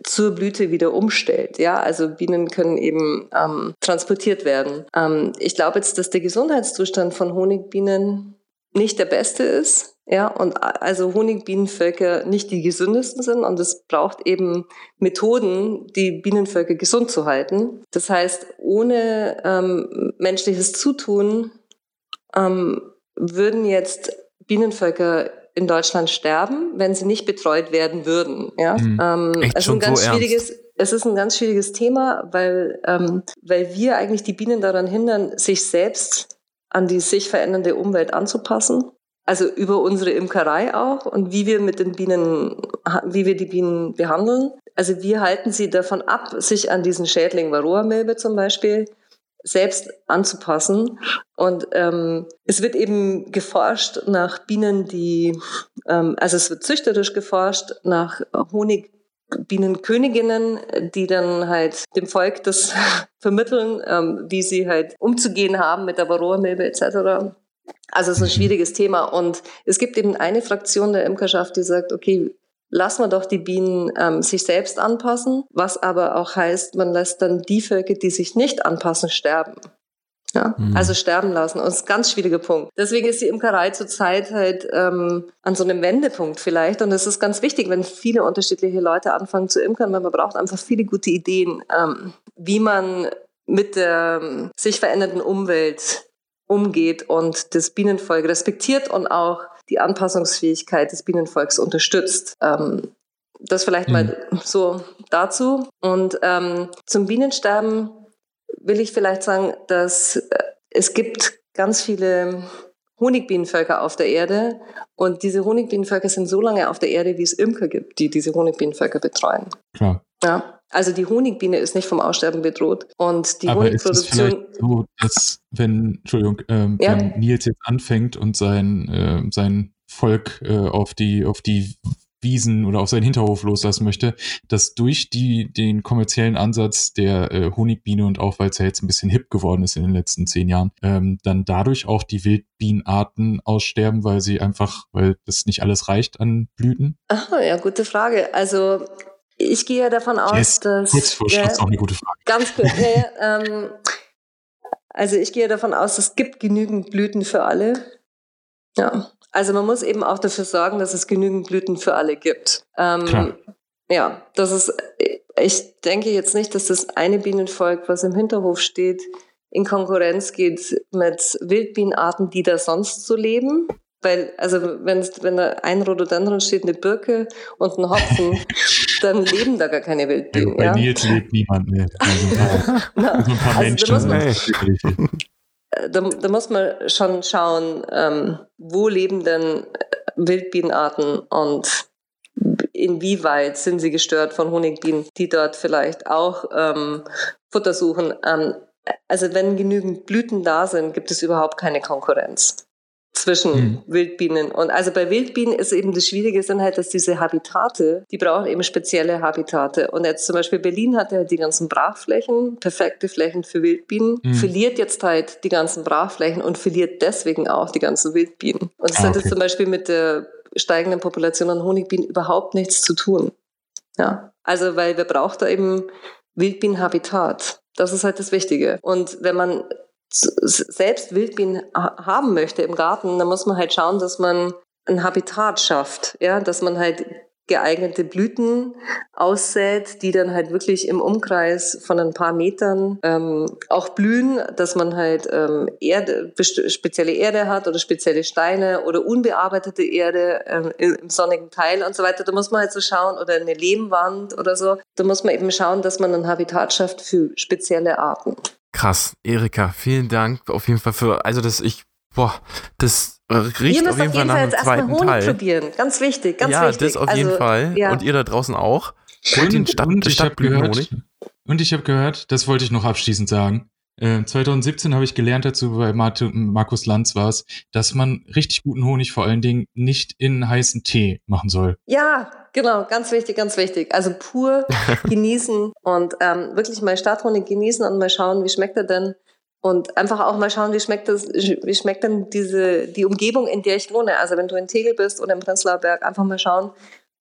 zur Blüte wieder umstellt. Ja, also Bienen können eben ähm, transportiert werden. Ähm, ich glaube jetzt, dass der Gesundheitszustand von Honigbienen nicht der beste ist. Ja, und also Honigbienenvölker nicht die gesündesten sind und es braucht eben Methoden, die Bienenvölker gesund zu halten. Das heißt, ohne ähm, menschliches Zutun ähm, würden jetzt Bienenvölker in Deutschland sterben, wenn sie nicht betreut werden würden. Ja? Mhm. Ähm, Echt es ist ein ganz so schwieriges, ernst? es ist ein ganz schwieriges Thema, weil, ähm, weil wir eigentlich die Bienen daran hindern, sich selbst an die sich verändernde Umwelt anzupassen. Also über unsere Imkerei auch und wie wir mit den Bienen, wie wir die Bienen behandeln. Also wir halten sie davon ab, sich an diesen Schädling Varroa-Milbe zum Beispiel selbst anzupassen. Und ähm, es wird eben geforscht nach Bienen, die, ähm, also es wird züchterisch geforscht nach Honigbienenköniginnen, die dann halt dem Volk das vermitteln, ähm, wie sie halt umzugehen haben mit der Varroa-Milbe etc. Also es ist ein schwieriges Thema und es gibt eben eine Fraktion der Imkerschaft, die sagt, okay, lassen wir doch die Bienen ähm, sich selbst anpassen, was aber auch heißt, man lässt dann die Völker, die sich nicht anpassen, sterben. Ja? Mhm. Also sterben lassen. Und das ist ein ganz schwieriger Punkt. Deswegen ist die Imkerei zurzeit halt ähm, an so einem Wendepunkt vielleicht. Und es ist ganz wichtig, wenn viele unterschiedliche Leute anfangen zu imkern, weil man braucht einfach viele gute Ideen, ähm, wie man mit der ähm, sich verändernden Umwelt umgeht und das Bienenvolk respektiert und auch die Anpassungsfähigkeit des Bienenvolks unterstützt. Ähm, das vielleicht mhm. mal so dazu. Und ähm, zum Bienensterben will ich vielleicht sagen, dass äh, es gibt ganz viele Honigbienenvölker auf der Erde und diese Honigbienenvölker sind so lange auf der Erde, wie es Imker gibt, die diese Honigbienenvölker betreuen. Klar. Ja. Also die Honigbiene ist nicht vom Aussterben bedroht. Und die Aber Honigproduktion. Ist es vielleicht so, dass wenn, Entschuldigung, ähm, ja. wenn Nils jetzt anfängt und sein, äh, sein Volk äh, auf die, auf die Wiesen oder auf seinen Hinterhof loslassen möchte, dass durch die, den kommerziellen Ansatz der äh, Honigbiene und auch weil es ja jetzt ein bisschen hip geworden ist in den letzten zehn Jahren, ähm, dann dadurch auch die Wildbienenarten aussterben, weil sie einfach, weil das nicht alles reicht an Blüten? Ach, ja, gute Frage. Also ich gehe davon aus, yes. dass. Kurzfrischt ja, ist auch eine gute Frage. Ganz kurz. ja, ähm, Also ich gehe davon aus, es gibt genügend Blüten für alle. Ja, also man muss eben auch dafür sorgen, dass es genügend Blüten für alle gibt. Ähm, ja, das ist, ich denke jetzt nicht, dass das eine Bienenvolk, was im Hinterhof steht, in Konkurrenz geht mit Wildbienenarten, die da sonst so leben. Weil, also wenn, wenn da ein Rhododendron steht, eine Birke und ein Hopfen, dann leben da gar keine Wildbienen. Ja, bei ja? Nils lebt niemand mehr. Also ein paar, Na, also ein paar also Menschen. Da muss, man, äh, da, da muss man schon schauen, ähm, wo leben denn Wildbienenarten und inwieweit sind sie gestört von Honigbienen, die dort vielleicht auch ähm, Futter suchen. Ähm, also wenn genügend Blüten da sind, gibt es überhaupt keine Konkurrenz zwischen mhm. Wildbienen. Und also bei Wildbienen ist eben das Schwierige sind halt, dass diese Habitate, die brauchen eben spezielle Habitate. Und jetzt zum Beispiel Berlin hat ja die ganzen Brachflächen, perfekte Flächen für Wildbienen, mhm. verliert jetzt halt die ganzen Brachflächen und verliert deswegen auch die ganzen Wildbienen. Und das ah, hat jetzt zum Beispiel mit der steigenden Population an Honigbienen überhaupt nichts zu tun. Ja, also weil wir brauchen da eben Wildbienenhabitat. Das ist halt das Wichtige. Und wenn man selbst Wildbienen haben möchte im Garten, dann muss man halt schauen, dass man ein Habitat schafft, ja, dass man halt geeignete Blüten aussät, die dann halt wirklich im Umkreis von ein paar Metern ähm, auch blühen, dass man halt ähm, Erde, spezielle Erde hat oder spezielle Steine oder unbearbeitete Erde ähm, im sonnigen Teil und so weiter. Da muss man halt so schauen oder eine Lehmwand oder so. Da muss man eben schauen, dass man ein Habitat schafft für spezielle Arten. Krass, Erika, vielen Dank auf jeden Fall für, also das ich, boah, das riecht auf jeden Fall nach einem zweiten Honig Teil. probieren, ganz wichtig, ganz ja, wichtig. Ja, das auf jeden also, Fall ja. und ihr da draußen auch. Holt den Stadt, und ich habe gehört, und ich habe gehört, das wollte ich noch abschließend sagen. 2017 äh, habe ich gelernt dazu, bei Markus Lanz war es, dass man richtig guten Honig vor allen Dingen nicht in heißen Tee machen soll. Ja, genau, ganz wichtig, ganz wichtig. Also pur genießen und ähm, wirklich mal Stadthonig genießen und mal schauen, wie schmeckt er denn. Und einfach auch mal schauen, wie schmeckt das, wie schmeckt denn diese, die Umgebung, in der ich wohne. Also wenn du in Tegel bist oder im Prenzlauer Berg, einfach mal schauen,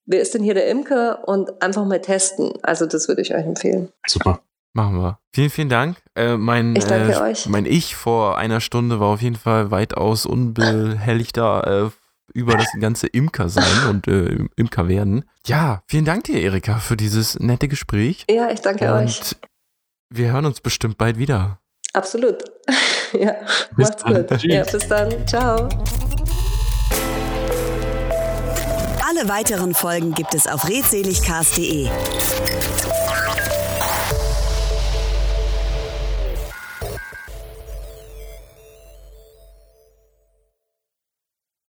wer ist denn hier der Imker und einfach mal testen. Also das würde ich euch empfehlen. Super. Machen wir. Vielen, vielen Dank. Äh, mein, ich danke äh, euch. Mein Ich vor einer Stunde war auf jeden Fall weitaus unbehelligter äh, über das ganze Imker sein und äh, Imker werden. Ja, vielen Dank dir, Erika, für dieses nette Gespräch. Ja, ich danke und euch. Wir hören uns bestimmt bald wieder. Absolut. ja, bis macht's dann. gut. Tschüss. Ja, bis dann. Ciao. Alle weiteren Folgen gibt es auf redseligcast.de.